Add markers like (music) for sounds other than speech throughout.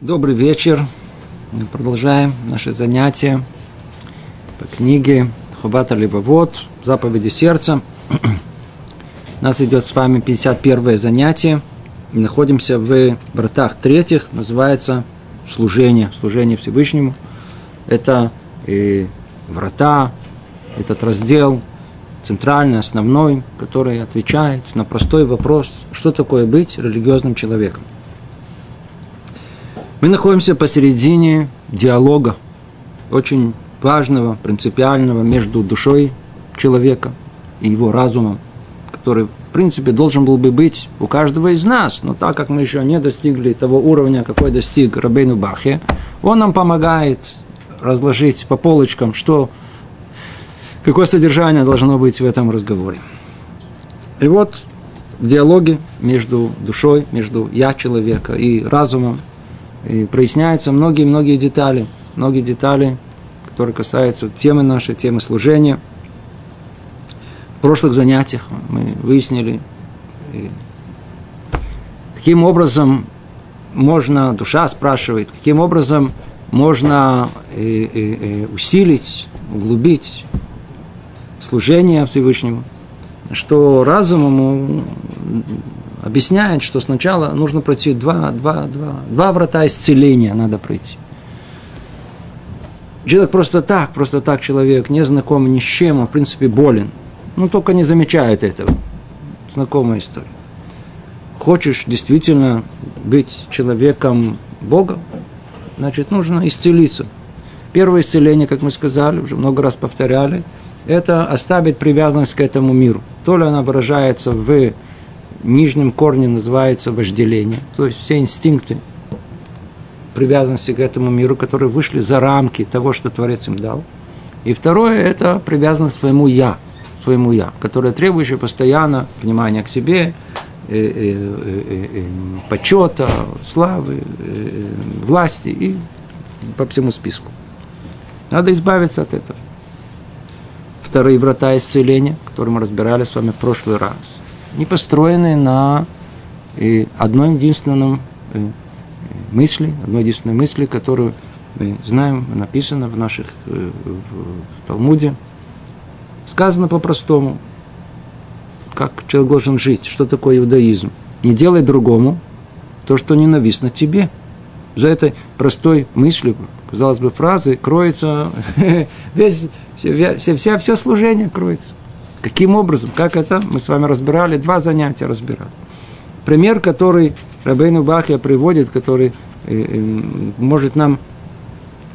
Добрый вечер. Мы продолжаем наше занятие по книге Хубата Либовод, заповеди сердца. У нас идет с вами 51 занятие. Мы находимся в вратах третьих, называется служение, служение Всевышнему. Это и врата, этот раздел центральный, основной, который отвечает на простой вопрос, что такое быть религиозным человеком. Мы находимся посередине диалога, очень важного, принципиального между душой человека и его разумом, который, в принципе, должен был бы быть у каждого из нас, но так как мы еще не достигли того уровня, какой достиг Рабейну Бахе, он нам помогает разложить по полочкам, что, какое содержание должно быть в этом разговоре. И вот в диалоге между душой, между я человека и разумом и проясняются многие-многие детали, многие детали, которые касаются темы нашей, темы служения. В прошлых занятиях мы выяснили, каким образом можно, душа спрашивает, каким образом можно усилить, углубить служение Всевышнему, что разумом объясняет, что сначала нужно пройти два, два, два, два врата исцеления надо пройти. Человек просто так, просто так человек, не знаком ни с чем, он в принципе болен. Ну, только не замечает этого. Знакомая история. Хочешь действительно быть человеком Бога, значит, нужно исцелиться. Первое исцеление, как мы сказали, уже много раз повторяли, это оставить привязанность к этому миру. То ли она выражается в нижнем корне называется вожделение, то есть все инстинкты привязанности к этому миру, которые вышли за рамки того, что Творец им дал. И второе – это привязанность к своему «я», своему «я», которое требующее постоянно внимания к себе, э, э, э, почета, славы, власти и по всему списку. Надо избавиться от этого. Вторые врата исцеления, которые мы разбирали с вами в прошлый раз – не построены на э, одной единственном э, мысли, одной единственной мысли, которую мы знаем, написано в наших э, в Талмуде. Сказано по-простому, как человек должен жить, что такое иудаизм. Не делай другому то, что ненавистно тебе. За этой простой мыслью, казалось бы, фразы кроется (laughs) весь, вся, вся, все служение кроется. Каким образом? Как это? Мы с вами разбирали, два занятия разбирали. Пример, который Рабейну Бахия приводит, который э, э, может нам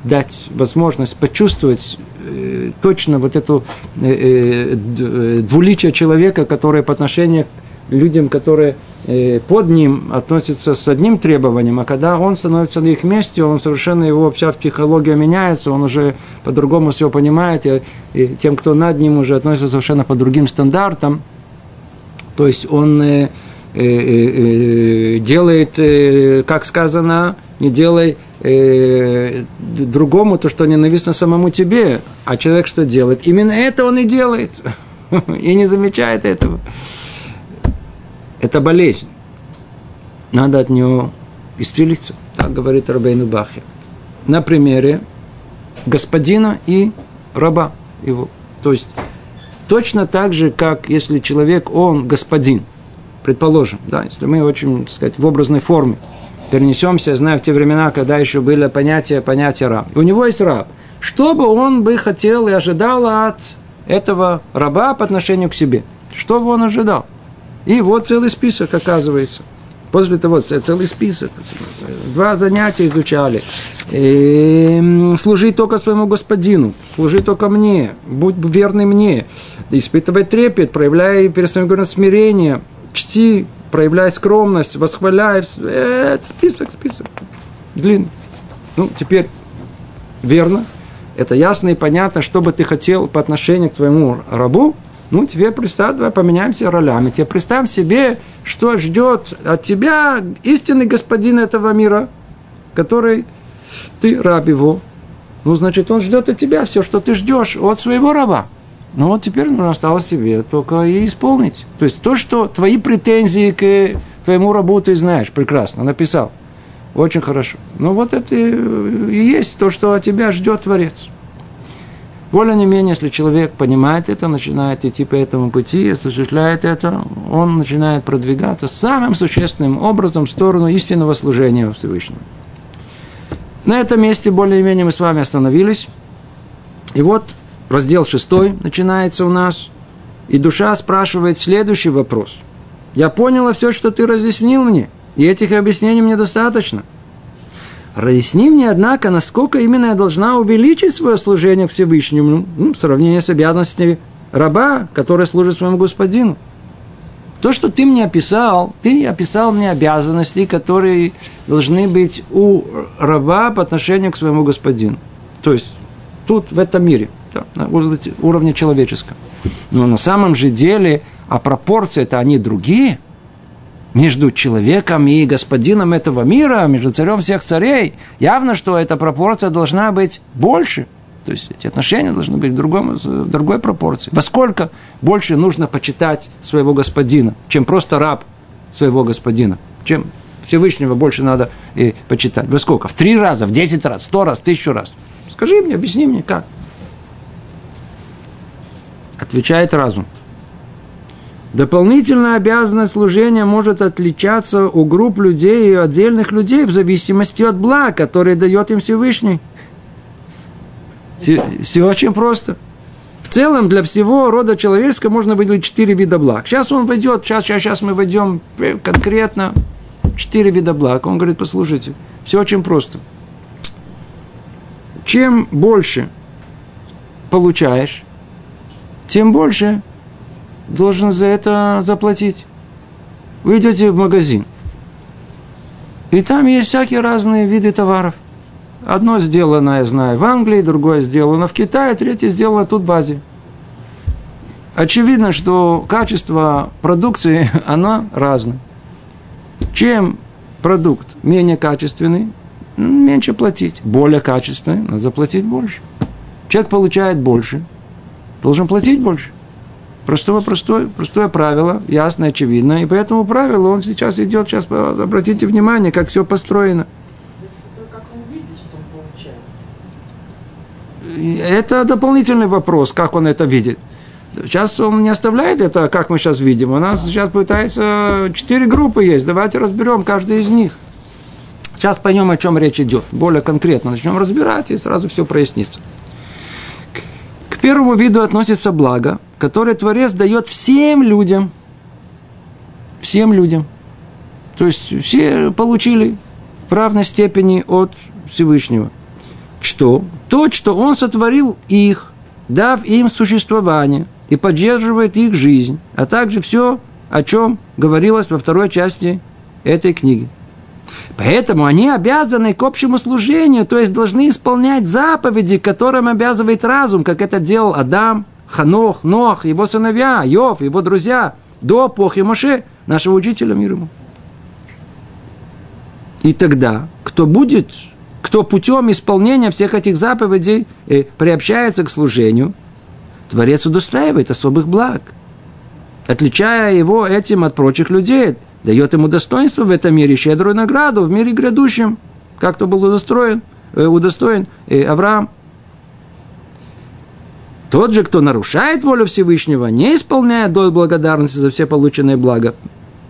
дать возможность почувствовать э, точно вот эту двуличие человека, которое по отношению людям, которые Э, под ним относится с одним требованием, а когда он становится на их месте, он совершенно его вся психология меняется, он уже по-другому все понимает, и, и тем, кто над ним уже относится совершенно по другим стандартам, то есть он э, э, э, делает, э, как сказано, не делай э, другому то, что ненавистно самому тебе, а человек что делает? Именно это он и делает, (laughs) и не замечает этого это болезнь. Надо от нее исцелиться. Так говорит Рабейну Бахе. На примере господина и раба его. То есть, точно так же, как если человек, он господин, предположим, да, если мы очень, так сказать, в образной форме перенесемся, знаю, в те времена, когда еще было понятие, понятие раб. И у него есть раб. Что бы он бы хотел и ожидал от этого раба по отношению к себе? Что бы он ожидал? И вот целый список оказывается. После того, целый список. Два занятия изучали. И служи только своему господину, служи только мне, будь верный мне. Испытывай трепет, проявляй перед своим городом смирение, чти, проявляй скромность, восхваляй. Это список, список. Длинный. Ну, теперь верно, это ясно и понятно, что бы ты хотел по отношению к твоему рабу, ну, тебе представь, давай поменяемся ролями. Тебе представь себе, что ждет от тебя истинный господин этого мира, который ты раб его. Ну, значит, он ждет от тебя все, что ты ждешь от своего раба. Ну, вот теперь ну, осталось тебе только и исполнить. То есть то, что твои претензии к твоему рабу ты знаешь, прекрасно, написал. Очень хорошо. Ну вот это и есть то, что от тебя ждет Творец. Более не менее, если человек понимает это, начинает идти по этому пути, осуществляет это, он начинает продвигаться самым существенным образом в сторону истинного служения Всевышнему. На этом месте более-менее мы с вами остановились. И вот раздел шестой начинается у нас. И душа спрашивает следующий вопрос. Я поняла все, что ты разъяснил мне, и этих объяснений мне достаточно – Разъясни мне, однако, насколько именно я должна увеличить свое служение Всевышнему ну, в сравнении с обязанностями раба, который служит своему господину. То, что ты мне описал, ты описал мне обязанности, которые должны быть у раба по отношению к своему господину. То есть тут, в этом мире, на уровне человеческом. Но на самом же деле, а пропорции-то они другие – между человеком и господином этого мира, между царем всех царей, явно, что эта пропорция должна быть больше. То есть эти отношения должны быть в, другом, в другой пропорции. Во сколько больше нужно почитать своего господина, чем просто раб своего господина? Чем Всевышнего больше надо и почитать? Во сколько? В три раза, в десять раз, в сто раз, в тысячу раз? Скажи мне, объясни мне, как? Отвечает разум. Дополнительная обязанность служения может отличаться у групп людей и отдельных людей в зависимости от благ, которые дает им Всевышний. Все, все очень просто. В целом для всего рода человеческого можно выделить четыре вида благ. Сейчас он войдет, сейчас, сейчас, сейчас мы войдем конкретно четыре вида благ. Он говорит, послушайте, все очень просто. Чем больше получаешь, тем больше должен за это заплатить. Вы идете в магазин, и там есть всякие разные виды товаров. Одно сделано, я знаю, в Англии, другое сделано в Китае, третье сделано тут в Азии. Очевидно, что качество продукции, (laughs) оно разное. Чем продукт менее качественный, меньше платить. Более качественный, надо заплатить больше. Человек получает больше, должен платить больше. Простое, простое, простое правило, ясно, очевидно. И по этому правилу он сейчас идет, сейчас обратите внимание, как все построено. Это дополнительный вопрос, как он это видит. Сейчас он не оставляет это, как мы сейчас видим. У нас сейчас пытается четыре группы есть. Давайте разберем каждую из них. Сейчас поймем, о чем речь идет. Более конкретно начнем разбирать, и сразу все прояснится. К первому виду относится благо, которое Творец дает всем людям. Всем людям. То есть все получили в равной степени от Всевышнего. Что? То, что Он сотворил их, дав им существование и поддерживает их жизнь, а также все, о чем говорилось во второй части этой книги. Поэтому они обязаны к общему служению, то есть должны исполнять заповеди, которым обязывает разум, как это делал Адам, Ханох, Нох, его сыновья, Йов, его друзья, до эпохи Моше, нашего учителя мир ему. И тогда, кто будет, кто путем исполнения всех этих заповедей э, приобщается к служению, Творец удостаивает особых благ, отличая его этим от прочих людей, дает ему достоинство в этом мире, щедрую награду в мире грядущем, как то был удостоен, э, удостоен э, Авраам. Тот же, кто нарушает волю Всевышнего, не исполняя долг благодарности за все полученные блага,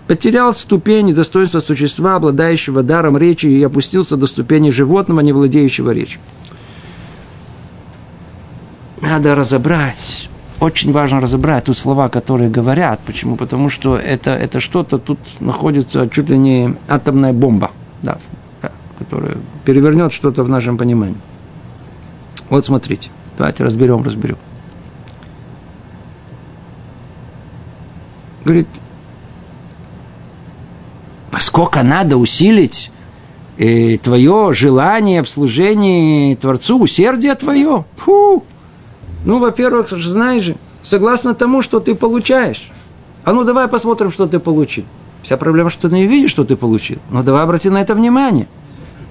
потерял ступени достоинства существа, обладающего даром речи, и опустился до ступени животного, не владеющего речью. Надо разобрать очень важно разобрать тут слова, которые говорят. Почему? Потому что это, это что-то, тут находится чуть ли не атомная бомба, да, которая перевернет что-то в нашем понимании. Вот смотрите, давайте разберем, разберем. Говорит, сколько надо усилить э, твое желание в служении Творцу, усердие твое. Фу, ну, во-первых, знаешь же, согласно тому, что ты получаешь. А ну, давай посмотрим, что ты получил. Вся проблема, что ты не видишь, что ты получил. Ну, давай обрати на это внимание.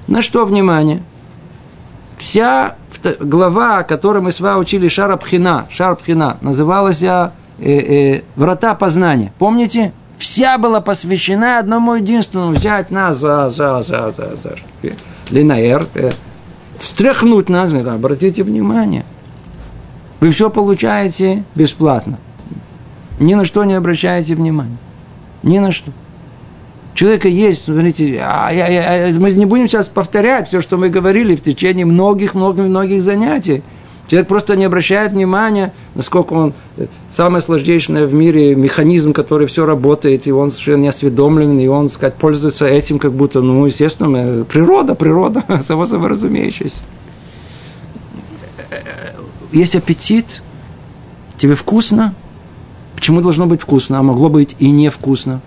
На что внимание? Вся глава, которую мы с вами учили, Шарабхина, Шарабхина, называлась э, э, «Врата познания». Помните? вся была посвящена одному единственному взять нас за, за, за, за, за Линаэр, э, встряхнуть нас, обратите внимание. Вы все получаете бесплатно. Ни на что не обращаете внимания. Ни на что. Человека есть, смотрите, а, я, я, мы не будем сейчас повторять все, что мы говорили в течение многих-многих-многих занятий. Человек просто не обращает внимания, насколько он э, самое сложнейшее в мире механизм, который все работает, и он совершенно не и он, сказать, пользуется этим, как будто, ну, естественно, природа, природа, (laughs) само собой разумеющаяся. Есть аппетит, тебе вкусно, почему должно быть вкусно, а могло быть и невкусно?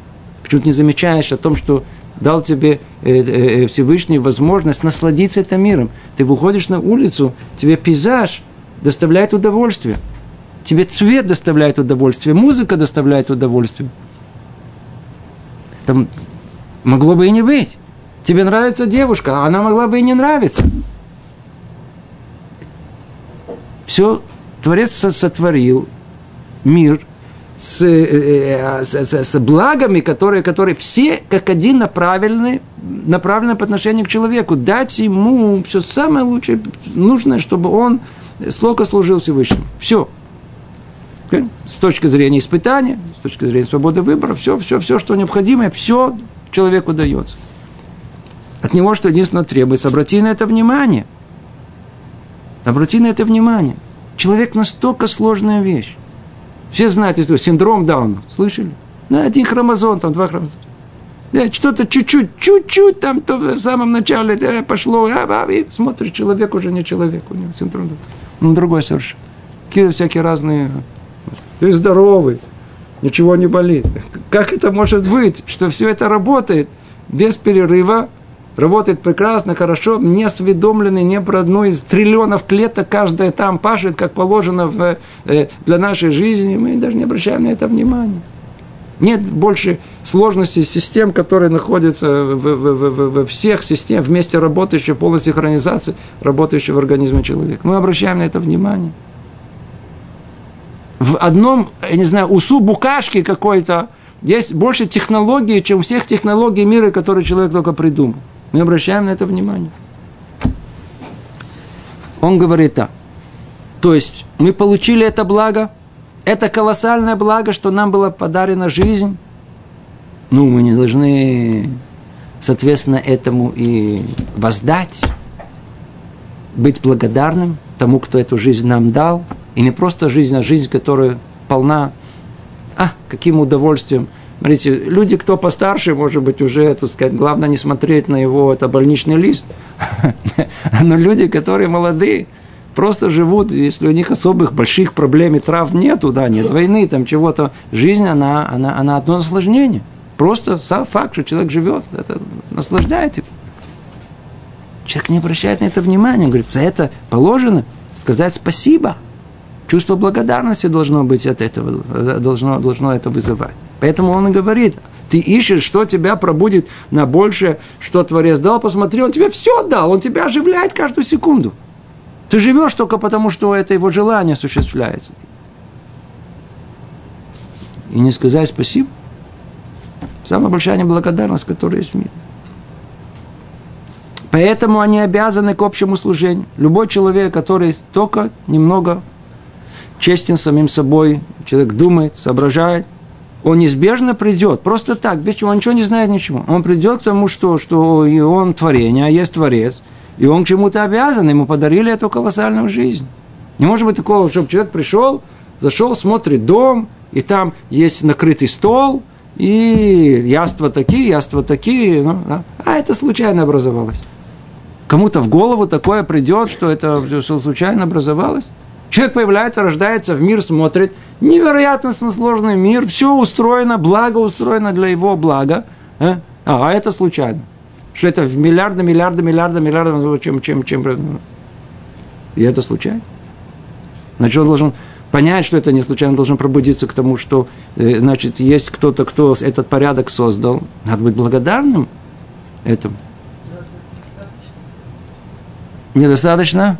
Почему ты не замечаешь о том, что дал тебе э, э, э, Всевышний возможность насладиться этим миром. Ты выходишь на улицу, тебе пейзаж доставляет удовольствие. Тебе цвет доставляет удовольствие, музыка доставляет удовольствие. Там могло бы и не быть. Тебе нравится девушка, а она могла бы и не нравиться. Все Творец сотворил мир – с, э, с, с, с благами, которые, которые все как один направлены, направлены по отношению к человеку. Дать ему все самое лучшее, нужное, чтобы он слока служил Всевышнему. Все. С точки зрения испытания, с точки зрения свободы выбора, все, все, все, что необходимо, все человеку дается. От него что единственное требуется, обрати на это внимание. Обрати на это внимание. Человек настолько сложная вещь. Все знают историю. Синдром Дауна. Слышали? На один хромозом, там два хромозома. Да, что-то чуть-чуть, чуть-чуть там то в самом начале да, пошло, а, а, и смотришь, человек уже не человек, у него синдром Дауна. Он другой совершенно. Какие всякие разные. Ты здоровый, ничего не болит. Как это может быть, что все это работает без перерыва, работает прекрасно, хорошо, не осведомленный не про одну из триллионов клеток, каждая там пашет, как положено в, э, для нашей жизни, мы даже не обращаем на это внимания. Нет больше сложностей систем, которые находятся в, в, в, во всех системах, вместе работающих, полной синхронизации, работающей в организме человека. Мы обращаем на это внимание. В одном, я не знаю, усу букашки какой-то есть больше технологий, чем всех технологий мира, которые человек только придумал. Мы обращаем на это внимание. Он говорит так. То есть мы получили это благо, это колоссальное благо, что нам была подарена жизнь. Ну, мы не должны, соответственно, этому и воздать, быть благодарным тому, кто эту жизнь нам дал. И не просто жизнь, а жизнь, которая полна, а, каким удовольствием – Смотрите, люди, кто постарше, может быть, уже, так сказать, главное не смотреть на его, это больничный лист. (laughs) Но люди, которые молодые, просто живут, если у них особых больших проблем и трав нету, да, нет войны, там чего-то, жизнь, она, она, она одно наслаждение. Просто сам факт, что человек живет, это наслаждает. Человек не обращает на это внимания, говорит, за это положено сказать спасибо. Чувство благодарности должно быть от этого, должно, должно это вызывать. Поэтому он и говорит, ты ищешь, что тебя пробудит на большее, что Творец дал, посмотри, он тебе все дал, он тебя оживляет каждую секунду. Ты живешь только потому, что это его желание осуществляется. И не сказать спасибо. Самая большая неблагодарность, которая есть в мире. Поэтому они обязаны к общему служению. Любой человек, который только немного честен самим собой, человек думает, соображает, он неизбежно придет, просто так, без чего, он ничего не знает ничего. Он придет к тому, что, что и он творение, а есть Творец, и он к чему-то обязан, ему подарили эту колоссальную жизнь. Не может быть такого, чтобы человек пришел, зашел, смотрит дом, и там есть накрытый стол, и яства такие, яства такие, ну, да. а это случайно образовалось. Кому-то в голову такое придет, что это все случайно образовалось. Человек появляется, рождается в мир, смотрит, невероятно сложный мир, все устроено, благо устроено для его блага, а, а, а это случайно. Что это в миллиарды, миллиарды, миллиарды, миллиарды, чем, чем, чем, и это случайно. Значит, он должен понять, что это не случайно, он должен пробудиться к тому, что, э, значит, есть кто-то, кто этот порядок создал. Надо быть благодарным этому. Недостаточно?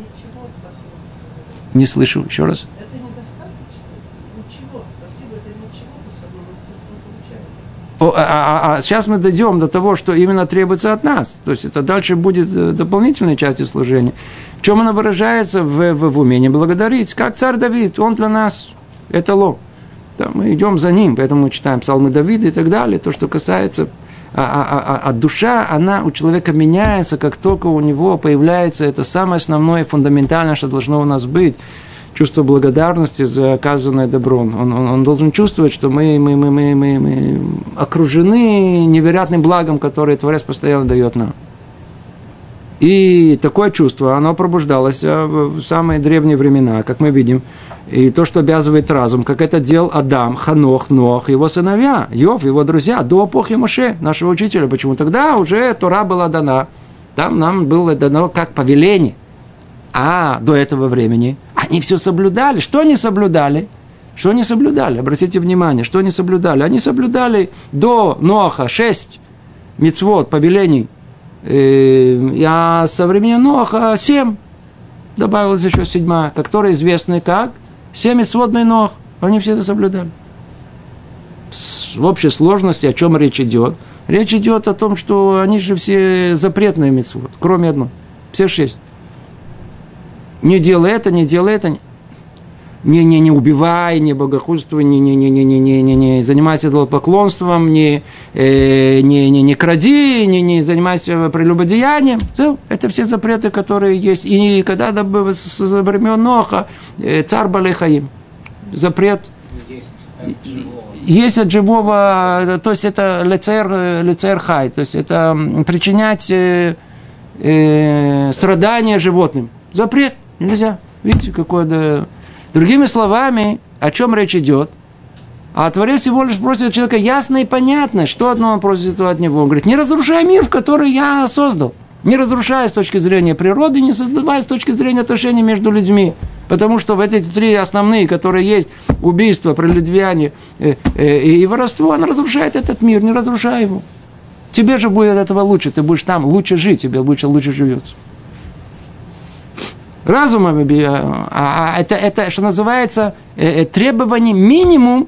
Не слышу. Еще раз. Это недостаточно. Ничего. Спасибо, это ничего по сравнению с тем, что а, а, а сейчас мы дойдем до того, что именно требуется от нас. То есть это дальше будет э, дополнительной частью служения. В чем она выражается? В, в, в умении благодарить. Как царь Давид, он для нас эталон. Да, мы идем за ним, поэтому мы читаем псалмы Давида и так далее. То, что касается а, а, а, а душа, она у человека меняется, как только у него появляется это самое основное, фундаментальное, что должно у нас быть чувство благодарности за оказанное добро. Он, он, он должен чувствовать, что мы, мы, мы, мы, мы, мы окружены невероятным благом, которое Творец постоянно дает нам. И такое чувство, оно пробуждалось э, в самые древние времена, как мы видим. И то, что обязывает разум, как это делал Адам, Ханох, Нох, его сыновья, Йов, его друзья, до эпохи Моше, нашего учителя. Почему? Тогда уже Тора была дана. Там нам было дано как повеление. А до этого времени – они все соблюдали. Что они соблюдали? Что они соблюдали? Обратите внимание, что они соблюдали? Они соблюдали до Ноаха шесть мецвод, повелений. Э, а со времени Ноаха семь. Добавилась еще седьмая, которая известна как семь мецводный Ноах. Они все это соблюдали. В общей сложности о чем речь идет? Речь идет о том, что они же все запретные мецвод, кроме одной. Все шесть не делай это, не делай это, не, не, не убивай, не богохульствуй, не, не, не, не, не, не, не, не занимайся поклонством, не, э, не, не, не кради, не, не занимайся прелюбодеянием. Все, это все запреты, которые есть. И когда со времен Ноха э, царь Балехаим, запрет есть от живого, то есть это лицер, лицер хай, то есть это причинять э, э, страдания животным. Запрет. Нельзя. Видите, какое-то... Другими словами, о чем речь идет? А Творец всего лишь просит человека ясно и понятно, что одно он просит от него. Он говорит, не разрушай мир, в который я создал. Не разрушая с точки зрения природы, не создавая с точки зрения отношений между людьми. Потому что в эти три основные, которые есть, убийство, прелюдвияние э, э, и воровство, он разрушает этот мир, не разрушай его. Тебе же будет от этого лучше, ты будешь там лучше жить, тебе лучше, лучше живется разума, а, а это, это, что называется, э, э, требование минимум,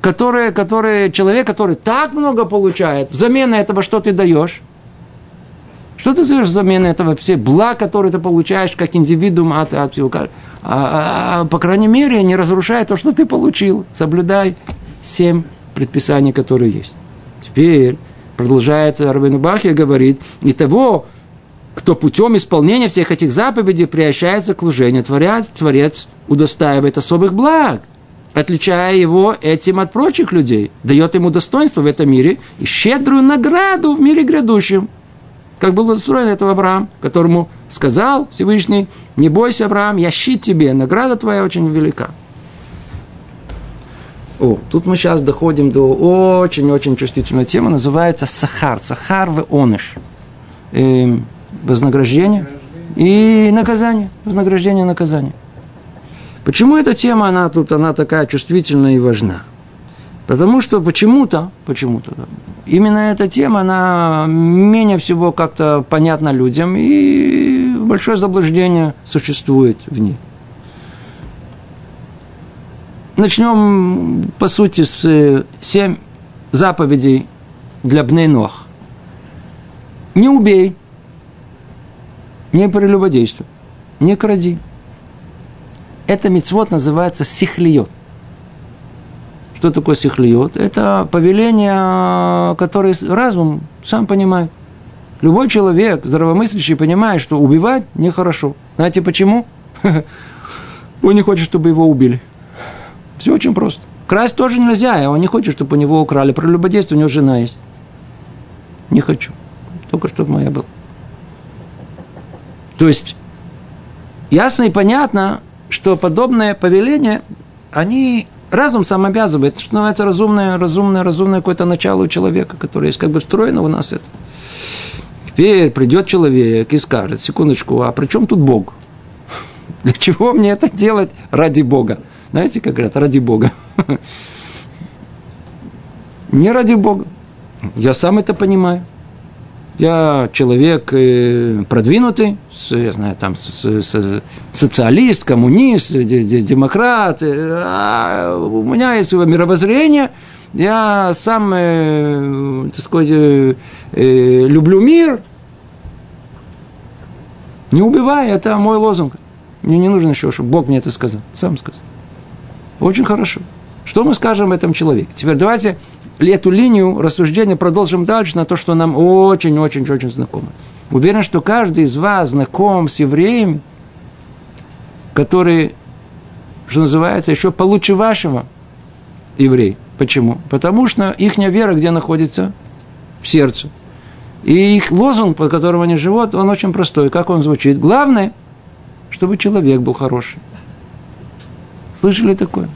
которое, которое человек, который так много получает, взамен этого что ты даешь? Что ты даешь взамен этого все благ, которые ты получаешь как индивидуум от, от всего? А, а, а, по крайней мере, не разрушай то, что ты получил. Соблюдай семь предписаний, которые есть. Теперь продолжает Рабин Бахи говорит, и того, кто путем исполнения всех этих заповедей приобщается к служению Творец, Творец удостаивает особых благ, отличая его этим от прочих людей, дает ему достоинство в этом мире и щедрую награду в мире грядущем. Как был устроен этого Авраам, которому сказал Всевышний, не бойся, Авраам, я щит тебе, награда твоя очень велика. О, тут мы сейчас доходим до очень-очень чувствительной темы, называется сахар, сахар в оныш. Эм, вознаграждение и наказание. Вознаграждение наказание. Почему эта тема, она тут, она такая чувствительная и важна? Потому что почему-то, почему-то, именно эта тема, она менее всего как-то понятна людям, и большое заблуждение существует в ней. Начнем, по сути, с э, семь заповедей для Бнейнох. Не убей, не прелюбодействуй, не кради. Это мецвод называется сихлиот. Что такое сихлиот? Это повеление, которое разум сам понимает. Любой человек, здравомыслящий, понимает, что убивать нехорошо. Знаете почему? (laughs) Он не хочет, чтобы его убили. Все очень просто. Красть тоже нельзя, он не хочет, чтобы у него украли. Про любодействие у него жена есть. Не хочу. Только чтобы моя была. То есть, ясно и понятно, что подобное повеление, они разум сам обязывает, что называется разумное, разумное, разумное какое-то начало у человека, которое есть как бы встроено у нас это. Теперь придет человек и скажет, секундочку, а при чем тут Бог? (laughs) Для чего мне это делать ради Бога? Знаете, как говорят, ради Бога. (laughs) Не ради Бога. Я сам это понимаю я человек э, продвинутый, я знаю, там, социалист, коммунист, демократ, э, а у меня есть мировоззрение, я сам, э, так сказать, люблю мир. Не убивай, это мой лозунг. Мне не нужно еще, чтобы Бог мне это сказал. Сам сказал. Очень хорошо. Что мы скажем этому человеку? Теперь давайте эту линию рассуждения продолжим дальше на то, что нам очень-очень-очень знакомо. Уверен, что каждый из вас знаком с евреями, которые, что называется, еще получше вашего еврей. Почему? Потому что их вера где находится? В сердце. И их лозунг, под которым они живут, он очень простой. Как он звучит? Главное, чтобы человек был хороший. Слышали такое?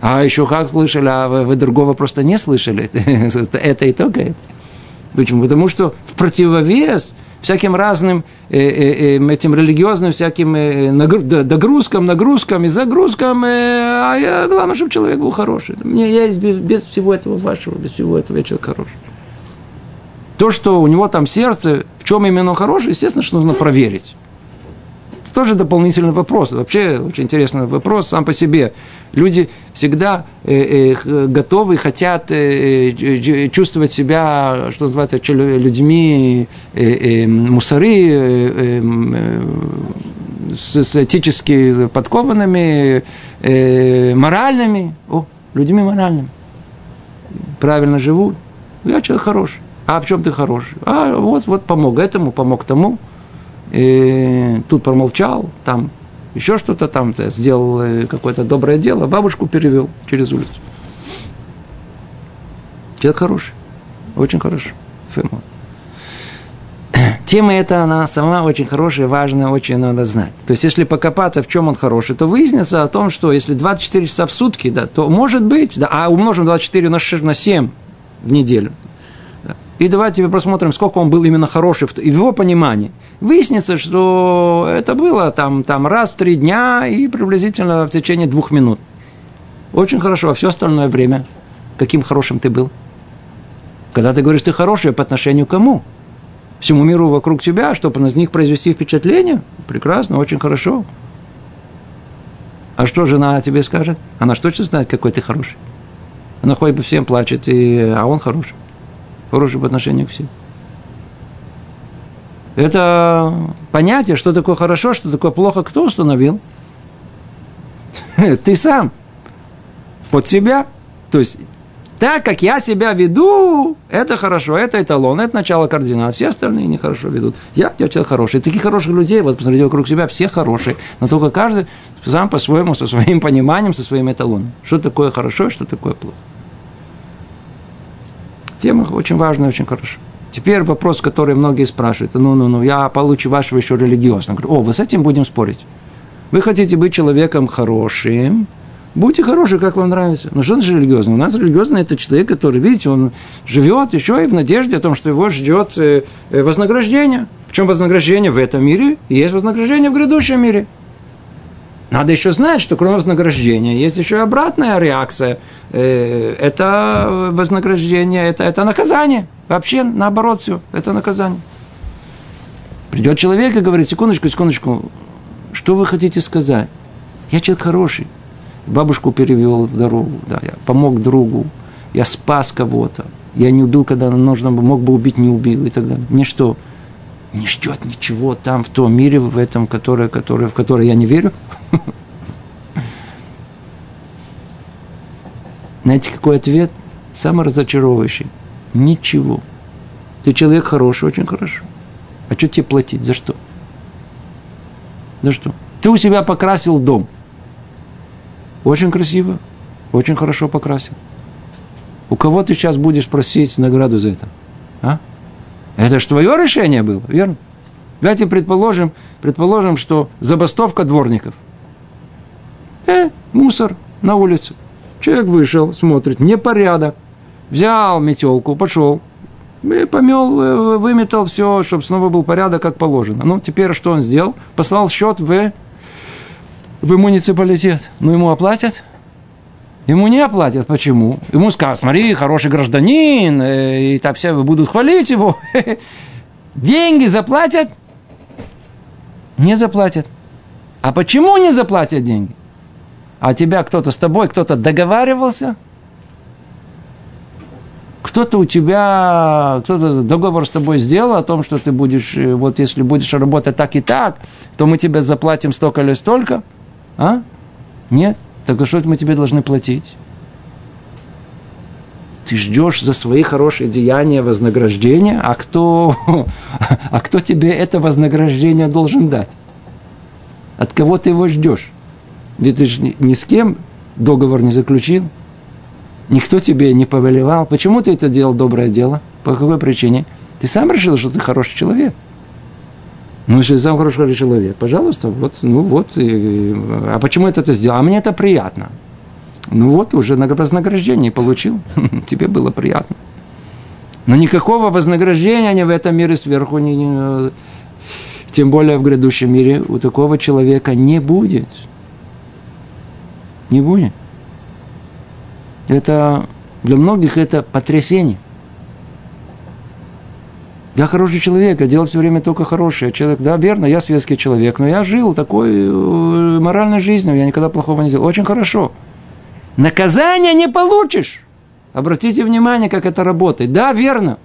А еще как слышали, а вы, вы другого просто не слышали. (laughs) это и только это. Почему? Потому что в противовес всяким разным э, э, э, этим религиозным всяким э, нагру, догрузкам, нагрузкам и загрузкам, э, а я, главное, чтобы человек был хороший. Мне есть без, без всего этого вашего, без всего этого я человек хороший. То, что у него там сердце, в чем именно хороший, естественно, что нужно проверить. Это тоже дополнительный вопрос. Вообще очень интересный вопрос сам по себе. Люди всегда э, э, готовы, хотят э, э чувствовать себя, что называется, людьми э, э, мусоры, э, э, с, с этически подкованными, моральными. О, людьми моральными. Правильно живут. Я человек хороший. А в чем ты хороший? А вот, вот помог этому, помог тому и тут промолчал, там еще что-то там сделал э, какое-то доброе дело, бабушку перевел через улицу. Человек хороший, очень хороший. Фирма. Тема эта, она сама очень хорошая, важная, очень надо знать. То есть, если покопаться, в чем он хороший, то выяснится о том, что если 24 часа в сутки, да, то может быть, да, а умножим 24 на 6, на 7 в неделю, и давайте посмотрим, сколько он был именно хороший в, его понимании. Выяснится, что это было там, там раз в три дня и приблизительно в течение двух минут. Очень хорошо, а все остальное время каким хорошим ты был? Когда ты говоришь, ты хороший, по отношению к кому? Всему миру вокруг тебя, чтобы на них произвести впечатление? Прекрасно, очень хорошо. А что жена тебе скажет? Она что точно знает, какой ты хороший. Она ходит по всем, плачет, и... а он хороший хороший по отношению к себе. Это понятие, что такое хорошо, что такое плохо, кто установил? (laughs) Ты сам. Под себя. То есть, так как я себя веду, это хорошо, это эталон, это начало координат. Все остальные нехорошо ведут. Я, я человек хороший. Таких хороших людей, вот посмотрите вокруг себя, все хорошие. Но только каждый сам по-своему, со своим пониманием, со своим эталоном. Что такое хорошо что такое плохо. Тема очень важная, очень хорошая. Теперь вопрос, который многие спрашивают. Ну, ну, ну, я получу вашего еще религиозного. Говорю, о, вы с этим будем спорить. Вы хотите быть человеком хорошим, будьте хороши, как вам нравится. Но что значит религиозный? У нас религиозный – это человек, который, видите, он живет еще и в надежде о том, что его ждет э, э, вознаграждение. В чем вознаграждение в этом мире? И есть вознаграждение в грядущем мире. Надо еще знать, что кроме вознаграждения есть еще обратная реакция. Э, это вознаграждение, это, это наказание. Вообще, наоборот, все, это наказание. Придет человек и говорит, секундочку, секундочку, что вы хотите сказать? Я человек хороший. Бабушку перевел в дорогу, да, я помог другу, я спас кого-то, я не убил, когда нужно мог бы убить, не убил и так далее. Мне что, не ждет ничего там, в том мире, в этом, который, который, в который я не верю? (laughs) Знаете, какой ответ? Самый разочаровывающий. Ничего. Ты человек хороший, очень хорошо. А что тебе платить? За что? За что? Ты у себя покрасил дом. Очень красиво, очень хорошо покрасил. У кого ты сейчас будешь просить награду за это? А? Это же твое решение было, верно? Давайте предположим, предположим, что забастовка дворников. Э, мусор на улице. Человек вышел, смотрит, непорядок. Взял метелку, пошел, и помел, э, выметал все, чтобы снова был порядок, как положено. Ну, теперь что он сделал? Послал счет в, в муниципалитет. Ну, ему оплатят? Ему не оплатят. Почему? Ему скажут, смотри, хороший гражданин, э, и так все будут хвалить его. (laughs) Деньги заплатят? Не заплатят. А почему не заплатят деньги? А тебя кто-то с тобой, кто-то договаривался? кто-то у тебя, кто-то договор с тобой сделал о том, что ты будешь, э, вот если будешь работать так и так, то мы тебе заплатим столько или столько. А? Нет. Так а что мы тебе должны платить? Ты ждешь за свои хорошие деяния вознаграждения, а кто, (laughs) а кто тебе это вознаграждение должен дать? От кого ты его ждешь? Ведь ты же ни с кем договор не заключил. Никто тебе не повелевал. Почему ты это делал, доброе дело? По какой причине? Ты сам решил, что ты хороший человек. Ну, если сам хороший человек, пожалуйста, вот, ну вот. И, а почему это ты сделал? А мне это приятно. Ну вот, уже на вознаграждение получил. (laughs) Тебе было приятно. Но никакого вознаграждения ни в этом мире сверху, ни, ни, тем более в грядущем мире, у такого человека не будет. Не будет. Это для многих это потрясение. Я хороший человек, я делал все время только хорошее. Человек, да, верно, я светский человек, но я жил такой э, моральной жизнью, я никогда плохого не сделал. Очень хорошо. Наказания не получишь. Обратите внимание, как это работает. Да, верно.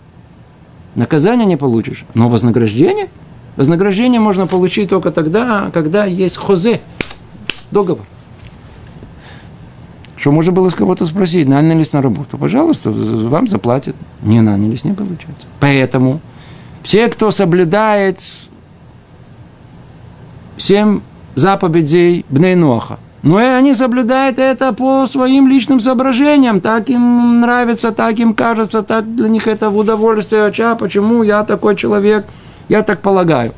Наказания не получишь. Но вознаграждение? Вознаграждение можно получить только тогда, когда есть хозе, договор. Что можно было с кого-то спросить, нанялись на работу. Пожалуйста, вам заплатят. Не нанялись, не получается. Поэтому все, кто соблюдает семь заповедей Бнейноха, но и они соблюдают это по своим личным соображениям. Так им нравится, так им кажется, так для них это в удовольствие. А почему я такой человек? Я так полагаю.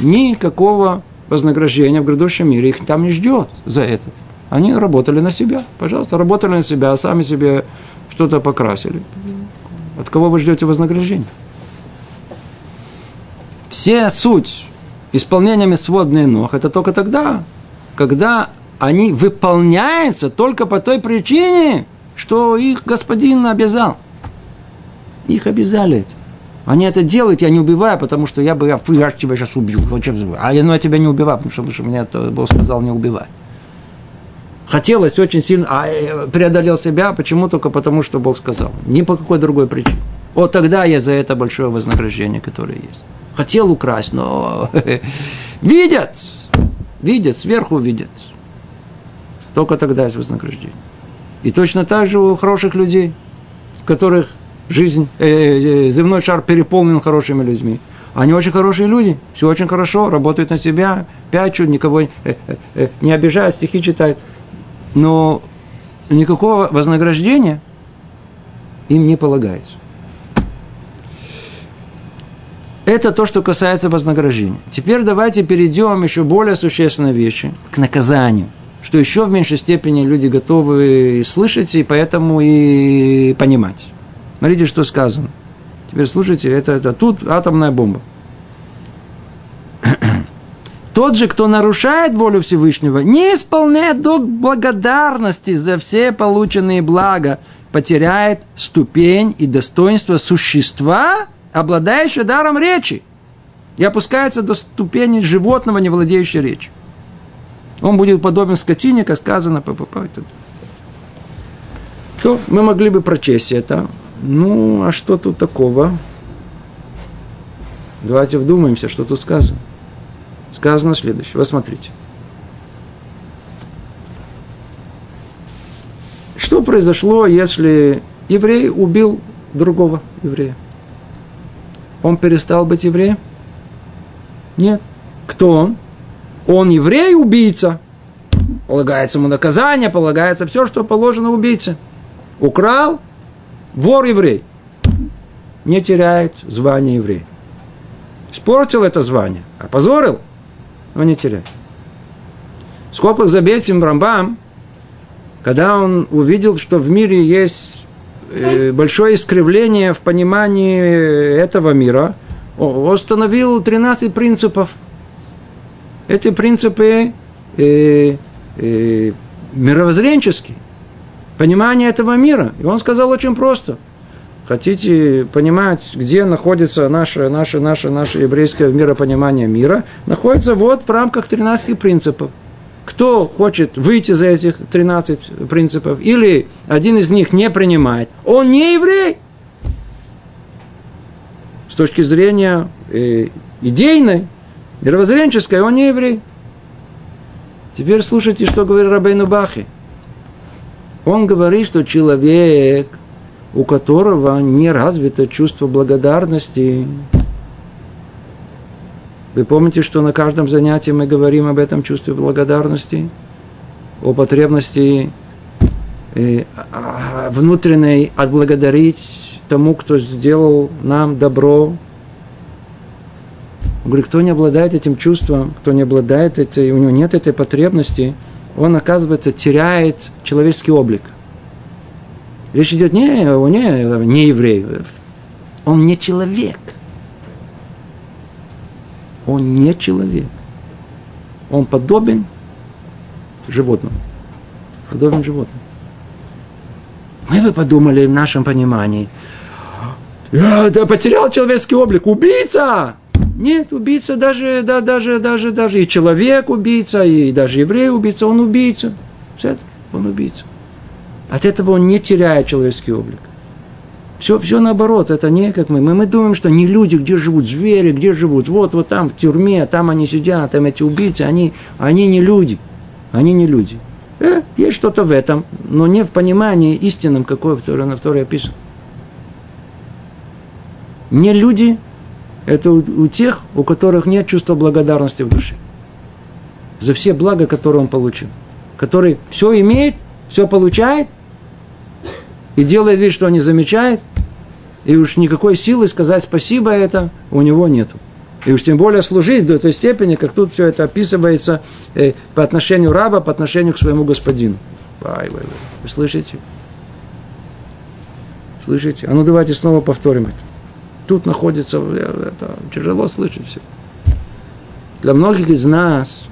Никакого вознаграждения в грядущем мире их там не ждет за это. Они работали на себя. Пожалуйста, работали на себя, а сами себе что-то покрасили. От кого вы ждете вознаграждения? Все суть исполнения митцвот ног это только тогда, когда они выполняются только по той причине, что их господин обязал. Их обязали это. Они это делают, я не убиваю, потому что я бы, я, я тебя сейчас убью. А я, ну, я тебя не убиваю, потому что, потому что мне это Бог сказал не убивай хотелось очень сильно, а э, преодолел себя, почему только потому, что Бог сказал. Ни по какой другой причине. Вот тогда я за это большое вознаграждение, которое есть. Хотел украсть, но (laughs) видят, видят, сверху видят. Только тогда есть вознаграждение. И точно так же у хороших людей, которых жизнь, э, э, земной шар переполнен хорошими людьми. Они очень хорошие люди, все очень хорошо, работают на себя, пячут, никого э, э, э, не обижают, стихи читают но никакого вознаграждения им не полагается. Это то, что касается вознаграждения. Теперь давайте перейдем еще более существенной вещи, к наказанию. Что еще в меньшей степени люди готовы слышать и поэтому и понимать. Смотрите, что сказано. Теперь слушайте, это, это тут атомная бомба. (clears throat) Тот же, кто нарушает волю Всевышнего, не исполняет долг благодарности за все полученные блага, потеряет ступень и достоинство существа, обладающего даром речи, и опускается до ступени животного, не владеющего речью. Он будет подобен скотине, как сказано, то мы могли бы прочесть это. Ну, а что тут такого? Давайте вдумаемся, что тут сказано сказано следующее. Вот смотрите. Что произошло, если еврей убил другого еврея? Он перестал быть евреем? Нет. Кто он? Он еврей-убийца. Полагается ему наказание, полагается все, что положено убийце. Украл, вор-еврей. Не теряет звание еврея. Испортил это звание, опозорил, он не теряет. Сколько забетим Рамбам, когда он увидел, что в мире есть большое искривление в понимании этого мира, он установил 13 принципов. Эти принципы э, э, мировоззренческие, понимание этого мира. И он сказал очень просто – хотите понимать, где находится наше, наше, наше, наше еврейское миропонимание мира, находится вот в рамках 13 принципов. Кто хочет выйти за этих 13 принципов, или один из них не принимает, он не еврей. точки зрения э, идейной, мировоззренческой, он не еврей. Теперь слушайте, что говорит Рабейну Бахи. Он говорит, что человек, у которого не развито чувство благодарности, вы помните, что на каждом занятии мы говорим об этом чувстве благодарности, о потребности э, а, внутренней отблагодарить тому, кто сделал нам добро. Он говорит, кто не обладает этим чувством, кто не обладает этой, у него нет этой потребности, он, оказывается, теряет человеческий облик. Речь идет не, не, не еврей, он не человек – он не человек. Он подобен животному. Подобен животному. Мы бы подумали в нашем понимании, да, потерял человеческий облик, убийца! Нет, убийца даже, да, даже, даже, даже и человек убийца, и даже еврей убийца, он убийца. Он убийца. От этого он не теряет человеческий облик. Все, все наоборот, это не как мы. мы. Мы думаем, что не люди, где живут звери, где живут, вот, вот там в тюрьме, там они сидят, там эти убийцы, они, они не люди. Они не люди. Э, есть что-то в этом, но не в понимании истинном, какое второе на второе описан. Не люди – это у, у тех, у которых нет чувства благодарности в душе. За все блага, которые он получил. Который все имеет, все получает, и делает вид, что не замечает, и уж никакой силы сказать спасибо это у него нету. И уж тем более служить до той степени, как тут все это описывается э, по отношению раба, по отношению к своему господину. Вай, вай, вай. Вы слышите? Слышите? А ну давайте снова повторим это. Тут находится, э, это тяжело слышать все. Для многих из нас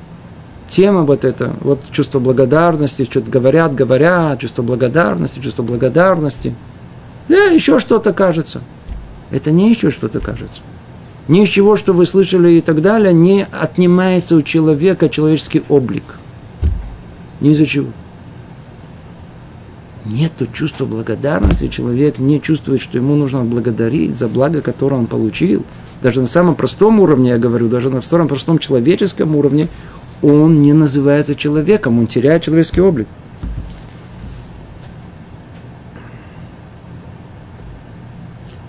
тема вот эта, вот чувство благодарности, что-то говорят, говорят, чувство благодарности, чувство благодарности. Да, еще что-то кажется. Это не еще что-то кажется. Ни из чего, что вы слышали и так далее, не отнимается у человека человеческий облик. Ни из-за чего. Нет чувства благодарности, человек не чувствует, что ему нужно благодарить за благо, которое он получил. Даже на самом простом уровне, я говорю, даже на самом простом человеческом уровне, он не называется человеком, он теряет человеческий облик.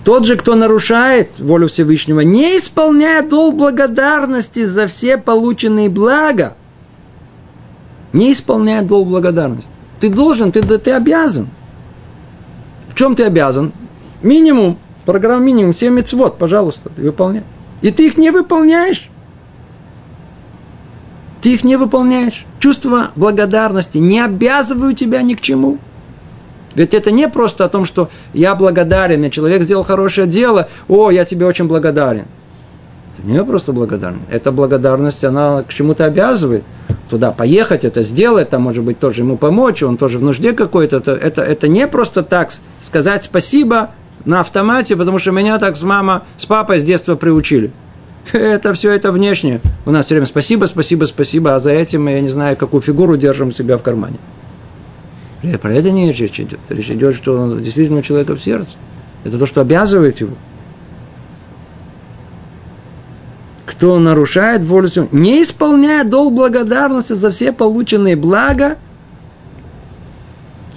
Тот же, кто нарушает волю Всевышнего, не исполняя долг благодарности за все полученные блага, не исполняя долг благодарности. Ты должен, ты, ты обязан. В чем ты обязан? Минимум, программа минимум, 7 мецвод, пожалуйста, ты выполняй. И ты их не выполняешь. Ты их не выполняешь. Чувство благодарности не обязывают тебя ни к чему. Ведь это не просто о том, что я благодарен, и человек сделал хорошее дело, о, я тебе очень благодарен. Это не просто благодарен. Эта благодарность, она к чему-то обязывает. Туда поехать, это сделать, там, может быть, тоже ему помочь, он тоже в нужде какой-то. Это, это, это не просто так сказать спасибо на автомате, потому что меня так с мамой, с папой с детства приучили. (laughs) Это все это внешнее. У нас все время спасибо, спасибо, спасибо, а за этим я не знаю, какую фигуру держим себя в кармане. Про это не речь идет. Речь идет, что он действительно у человека в сердце. Это то, что обязывает его. Кто нарушает волю не исполняет долг благодарности за все полученные блага,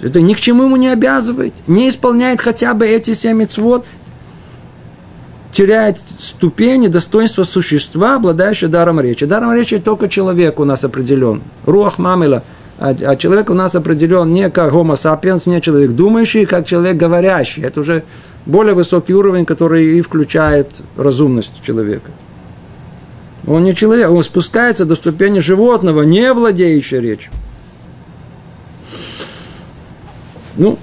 это ни к чему ему не обязывает, не исполняет хотя бы эти семь мецвод, теряет ступени, достоинства существа, обладающего даром речи. Даром речи только человек у нас определен. Руах мамила. А, а человек у нас определен не как homo sapiens, не человек думающий, как человек говорящий. Это уже более высокий уровень, который и включает разумность человека. Он не человек, он спускается до ступени животного, не владеющего речью. Ну,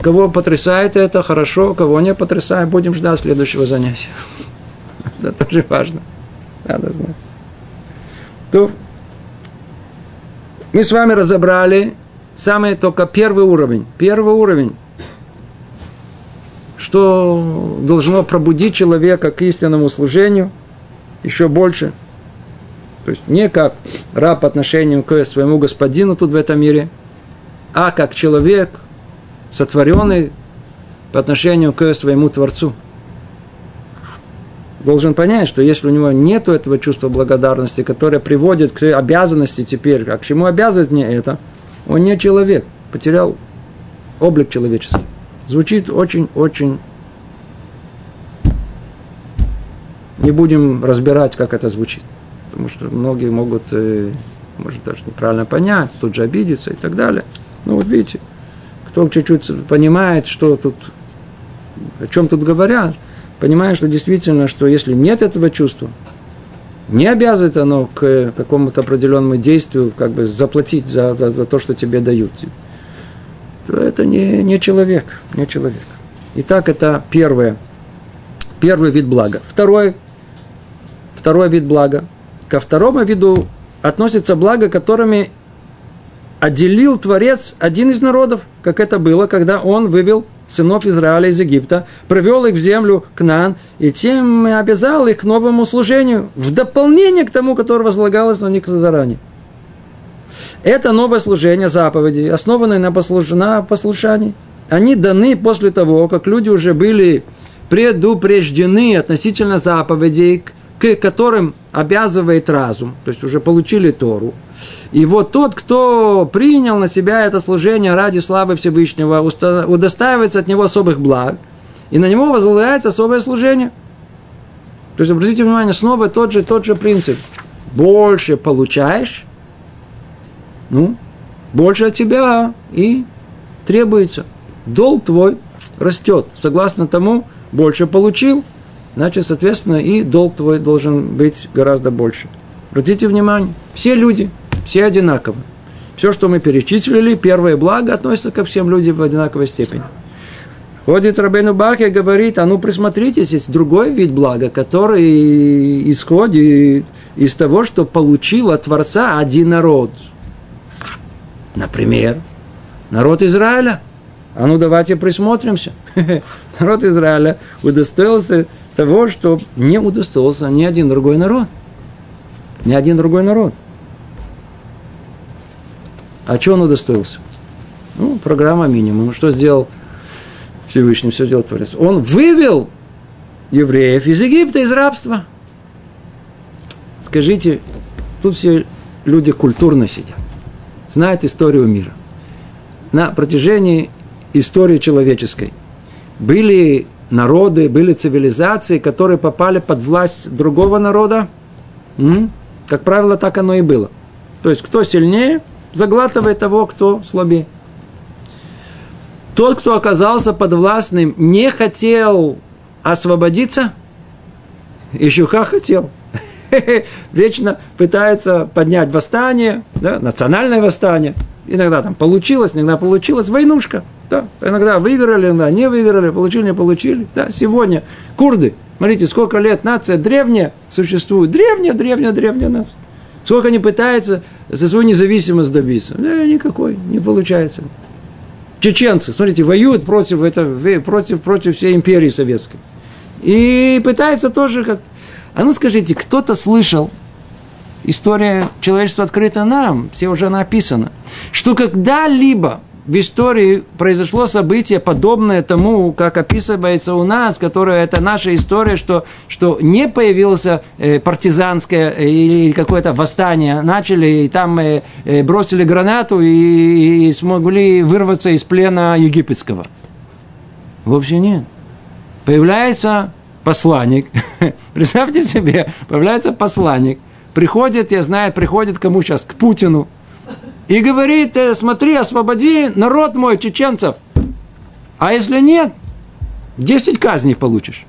Кого потрясает это, хорошо, кого не потрясает, будем ждать следующего занятия. (laughs) Это тоже важно. Надо знать. То мы с вами разобрали самый только первый уровень. Первый уровень. Что должно пробудить человека к истинному служению еще больше. То есть не как раб по отношению к своему господину тут в этом мире, а как человек – сотворенный по отношению к своему Творцу. Должен понять, что если у него нет этого чувства благодарности, которое приводит к обязанности теперь, а к чему обязывает мне это, он не человек, потерял облик человеческий. Звучит очень-очень... Не будем разбирать, как это звучит. Потому что многие могут, э, может, даже неправильно понять, тут же обидеться и так далее. Ну, вот видите, кто чуть-чуть понимает, что тут, о чем тут говорят, понимает, что действительно, что если нет этого чувства, не обязывает оно к какому-то определенному действию, как бы заплатить за, за, за то, что тебе дают то это не, не человек, не человек. Итак, это первое, первый вид блага. Второй, второй вид блага. Ко второму виду относится благо, которыми отделил Творец один из народов, как это было, когда он вывел сынов Израиля из Египта, привел их в землю Кнан и тем обязал их к новому служению, в дополнение к тому, которое возлагалось на них заранее. Это новое служение заповедей, основанное на, послуш... на послушании. Они даны после того, как люди уже были предупреждены относительно заповедей, к которым обязывает разум, то есть уже получили Тору. И вот тот, кто принял на себя это служение ради славы Всевышнего, удостаивается от него особых благ, и на него возлагается особое служение. То есть, обратите внимание, снова тот же, тот же принцип. Больше получаешь, ну, больше от тебя и требуется. Долг твой растет. Согласно тому, больше получил, значит, соответственно, и долг твой должен быть гораздо больше. Обратите внимание, все люди, все одинаковы. Все, что мы перечислили, первое благо относится ко всем людям в одинаковой степени. Ходит Рабейну Бахи и говорит, а ну присмотритесь, есть другой вид блага, который исходит из того, что получил от Творца один народ – Например, народ Израиля. А ну давайте присмотримся. (laughs) народ Израиля удостоился того, что не удостоился ни один другой народ. Ни один другой народ. А что он удостоился? Ну, программа минимум. Что сделал Всевышний? Все делал Творец. Он вывел евреев из Египта, из рабства. Скажите, тут все люди культурно сидят знает историю мира. На протяжении истории человеческой были народы, были цивилизации, которые попали под власть другого народа. Как правило, так оно и было. То есть, кто сильнее, заглатывает того, кто слабее. Тот, кто оказался под властным, не хотел освободиться, как хотел. (laughs) вечно пытаются поднять восстание, да, национальное восстание. Иногда там получилось, иногда получилось, войнушка. Да, иногда выиграли, иногда не выиграли, получили, не получили. Да, сегодня курды, смотрите, сколько лет нация древняя существует. Древняя, древняя, древняя нация. Сколько они пытаются за свою независимость добиться. Да, никакой, не получается. Чеченцы, смотрите, воюют против, это, против, против всей империи советской. И пытаются тоже как а ну скажите, кто-то слышал, история человечества открыта нам, все уже написано, что когда-либо в истории произошло событие, подобное тому, как описывается у нас, которое это наша история, что, что не появилось э, партизанское э, или какое-то восстание, начали и там э, э, бросили гранату и, и смогли вырваться из плена египетского. Вовсе нет. Появляется посланник, (laughs) представьте себе, появляется посланник, приходит, я знаю, приходит кому сейчас, к Путину, и говорит, «Э, смотри, освободи народ мой, чеченцев. А если нет, 10 казней получишь.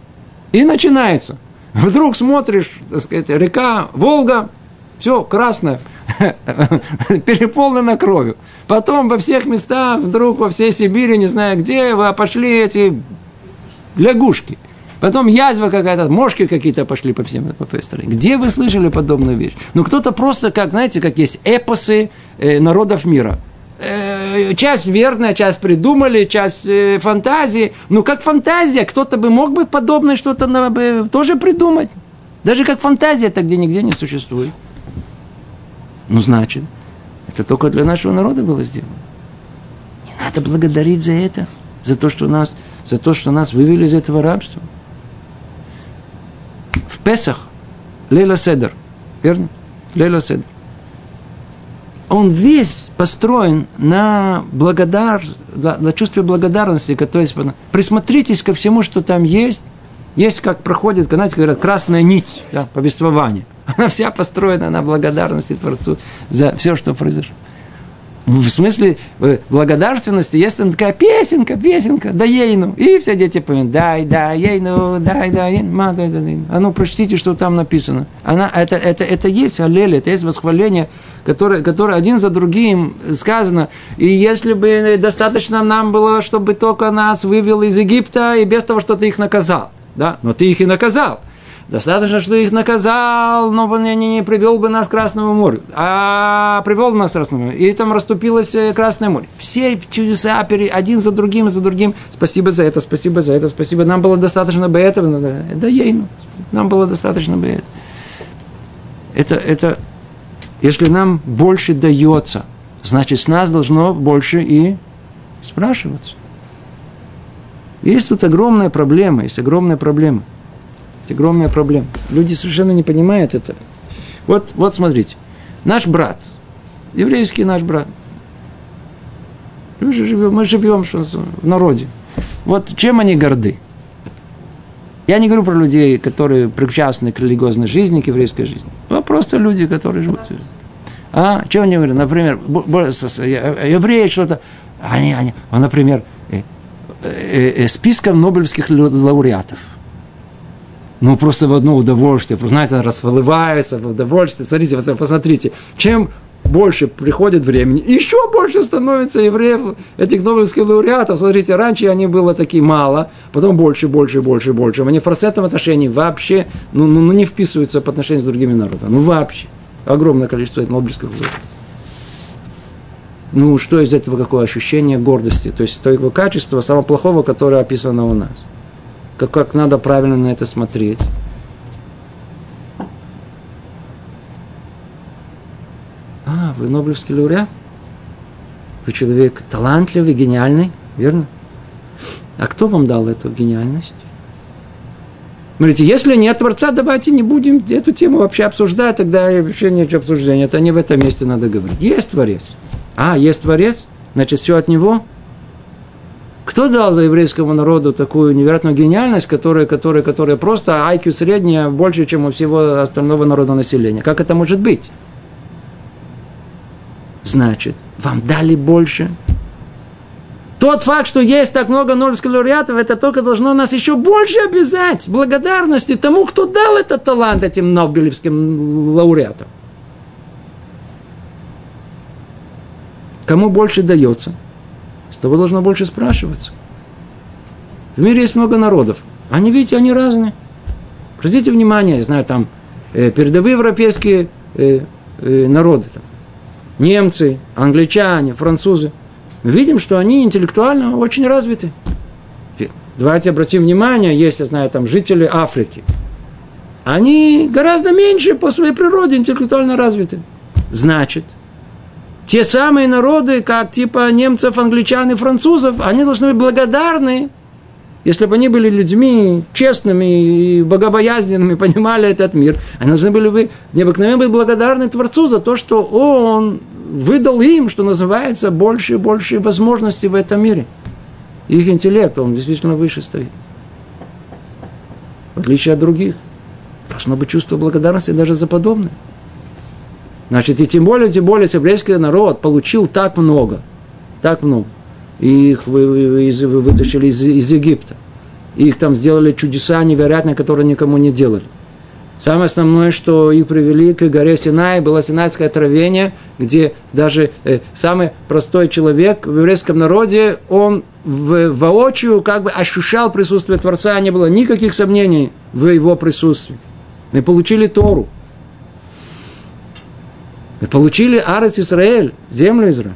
И начинается. Вдруг смотришь, так сказать, река Волга, все красное, (laughs) переполнено кровью. Потом во всех местах, вдруг во всей Сибири, не знаю где, пошли эти лягушки – Потом язва какая-то, мошки какие-то пошли по всем по всей стране. Где вы слышали подобную вещь? Ну, кто-то просто, как, знаете, как есть эпосы э, народов мира. Э, часть верная, часть придумали, часть э, фантазии. Ну, как фантазия, кто-то бы мог бы подобное что-то э, тоже придумать. Даже как фантазия, это где нигде не существует. Ну, значит, это только для нашего народа было сделано. Не надо благодарить за это, за то, что нас, за то, что нас вывели из этого рабства. В Песах, Лейла Седер, верно? Лейла Седер. Он весь построен на, благодар, на чувстве благодарности. То есть, присмотритесь ко всему, что там есть. Есть, как проходит, знаете, говорят, красная нить да, повествования. (laughs) Она вся построена на благодарности Творцу за все, что произошло в смысле благодарственности есть там такая песенка, песенка, да ейну. И все дети поют, дай, да, ейну, дай, да, ейну, ма, дай, да, ейну. А ну, прочтите, что там написано. Она, это, это, это есть аллель, это есть восхваление, которое, которое один за другим сказано. И если бы достаточно нам было, чтобы только нас вывел из Египта, и без того, что ты их наказал. Да? Но ты их и наказал. Достаточно, что их наказал, но не, не, не привел бы нас к Красному морю. А привел нас к Красному морю. И там расступилось э, Красное море. Все чудеса один за другим, за другим. Спасибо за это, спасибо за это, спасибо. Нам было достаточно бы этого. Да ей, ну, нам было достаточно бы это. Это, это, если нам больше дается, значит, с нас должно больше и спрашиваться. Есть тут огромная проблема, есть огромная проблема – есть огромная проблема. Люди совершенно не понимают это. Вот, вот смотрите. Наш брат, еврейский наш брат, мы живем, мы живем в народе. Вот чем они горды? Я не говорю про людей, которые причастны к религиозной жизни, к еврейской жизни. А просто люди, которые живут. А, чем они говорят? Например, евреи что-то, они, они, например, э, э, э, списком нобелевских лауреатов – ну, просто в одно удовольствие. Знаете, расплывается в удовольствие. Смотрите, посмотрите, чем больше приходит времени, еще больше становится евреев, этих нобелевских лауреатов. Смотрите, раньше они было такие мало, потом больше, больше, больше, больше. Они в процентном отношении вообще ну, ну, ну, не вписываются по отношению с другими народами. Ну, вообще. Огромное количество нобелевских лауреатов. Ну, что из этого, какое ощущение гордости? То есть, то его качество, самого плохого, которое описано у нас – как, как надо правильно на это смотреть. А, вы Нобелевский лауреат? Вы человек талантливый, гениальный, верно? А кто вам дал эту гениальность? Смотрите, если нет Творца, давайте не будем эту тему вообще обсуждать, тогда вообще нет обсуждения. Это не в этом месте надо говорить. Есть Творец. А, есть Творец, значит, все от Него – кто дал еврейскому народу такую невероятную гениальность, которая, которая, которая просто IQ средняя больше, чем у всего остального народа населения? Как это может быть? Значит, вам дали больше. Тот факт, что есть так много нобелевских лауреатов, это только должно нас еще больше обязать благодарности тому, кто дал этот талант этим нобелевским лауреатам. Кому больше дается – того должно больше спрашиваться. В мире есть много народов. Они, видите, они разные. Обратите внимание, я знаю, там э, передовые европейские э, э, народы, там, немцы, англичане, французы. Мы видим, что они интеллектуально очень развиты. Давайте обратим внимание, есть, я знаю, там жители Африки. Они гораздо меньше по своей природе интеллектуально развиты. Значит – те самые народы, как типа немцев, англичан и французов, они должны быть благодарны, если бы они были людьми честными и богобоязненными, (laughs) понимали этот мир, они должны были бы необыкновенно быть благодарны Творцу за то, что Он выдал им, что называется, больше и больше возможностей в этом мире. Их интеллект, он действительно выше стоит. В отличие от других. Должно быть чувство благодарности даже за подобное. Значит, и тем более, тем более, еврейский народ получил так много, так много. Их вы, вы, вы вытащили из, из Египта. Их там сделали чудеса невероятные, которые никому не делали. Самое основное, что их привели к горе Синай, было Синайское отравление, где даже э, самый простой человек в еврейском народе, он в, воочию как бы ощущал присутствие Творца, не было никаких сомнений в его присутствии. Мы получили Тору – получили Арец Израиль, землю Израиля.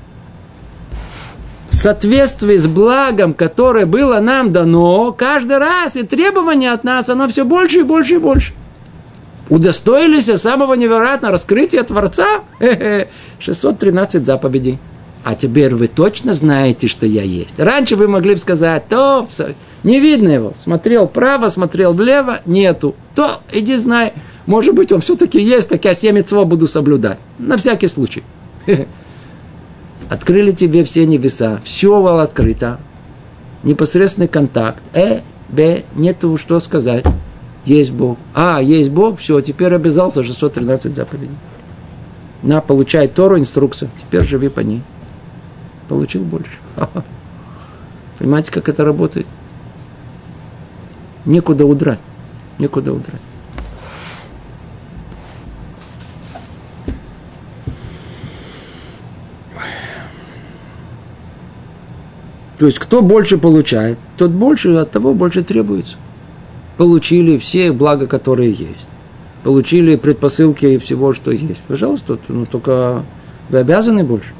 В соответствии с благом, которое было нам дано, каждый раз и требование от нас, оно все больше и больше и больше. Удостоились самого невероятного раскрытия Творца? 613 заповедей. А теперь вы точно знаете, что я есть. Раньше вы могли бы сказать, то Не видно его. Смотрел вправо, смотрел влево, нету. То иди знай, может быть, он все-таки есть, так я семь буду соблюдать. На всякий случай. (laughs) Открыли тебе все небеса, все было открыто. Непосредственный контакт. Э, Б, нету что сказать. Есть Бог. А, есть Бог, все, теперь обязался 613 заповедей. На, получай Тору, инструкцию. Теперь живи по ней. Получил больше. (laughs) Понимаете, как это работает? Некуда удрать. Некуда удрать. То есть, кто больше получает, тот больше, от того больше требуется. Получили все блага, которые есть. Получили предпосылки и всего, что есть. Пожалуйста, ну, только вы обязаны больше.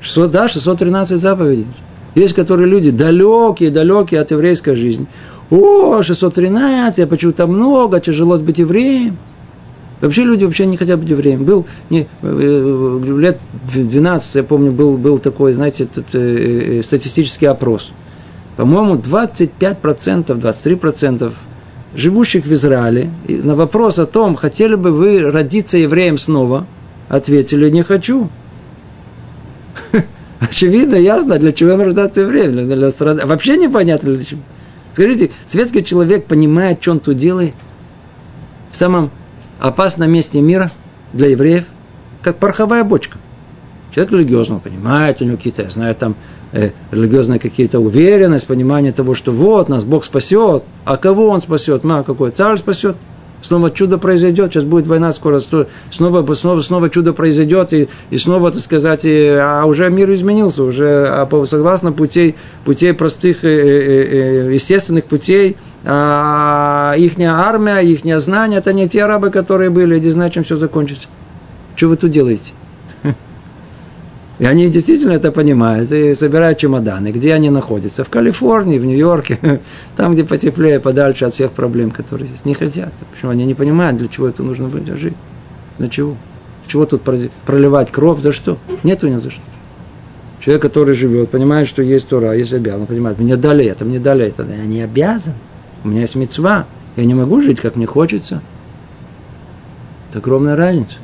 600, да, 613 заповедей. Есть, которые люди далекие, далекие от еврейской жизни. О, 613, я почему-то много, тяжело быть евреем. Вообще люди вообще не хотят быть евреем. Был не, э, лет 12, я помню, был, был такой, знаете, этот, э, э, статистический опрос. По-моему, 25%, 23% живущих в Израиле на вопрос о том, хотели бы вы родиться евреем снова, ответили, не хочу. (laughs) Очевидно, ясно, для чего им рождаться евреем. Для, для страд... Вообще непонятно для чего. Скажите, светский человек понимает, что он тут делает? В самом опасном месте мира для евреев, как пороховая бочка. Человек религиозный, понимает, у него какие-то, я знаю, там э, религиозная какие-то уверенность, понимание того, что вот нас Бог спасет, а кого Он спасет? Ма, какой царь спасет? Снова чудо произойдет, сейчас будет война скоро, снова, снова, снова чудо произойдет, и, и снова, так сказать, и, а уже мир изменился, уже а, согласно путей, путей простых, э, э, э, естественных путей, а их армия, их знания, это не те арабы, которые были, не знаю, чем все закончится. Что вы тут делаете? (laughs) И они действительно это понимают и собирают чемоданы. Где они находятся? В Калифорнии, в Нью-Йорке, (laughs) там, где потеплее, подальше от всех проблем, которые есть. Не хотят. Почему они не понимают, для чего это нужно будет жить? Для чего? Для чего тут проливать кровь? За что? Нет у него за что. Человек, который живет, понимает, что есть Тора, есть обязан, понимает, мне дали это, мне дали это. Я не обязан. У меня есть мецва. Я не могу жить, как мне хочется. Это огромная разница.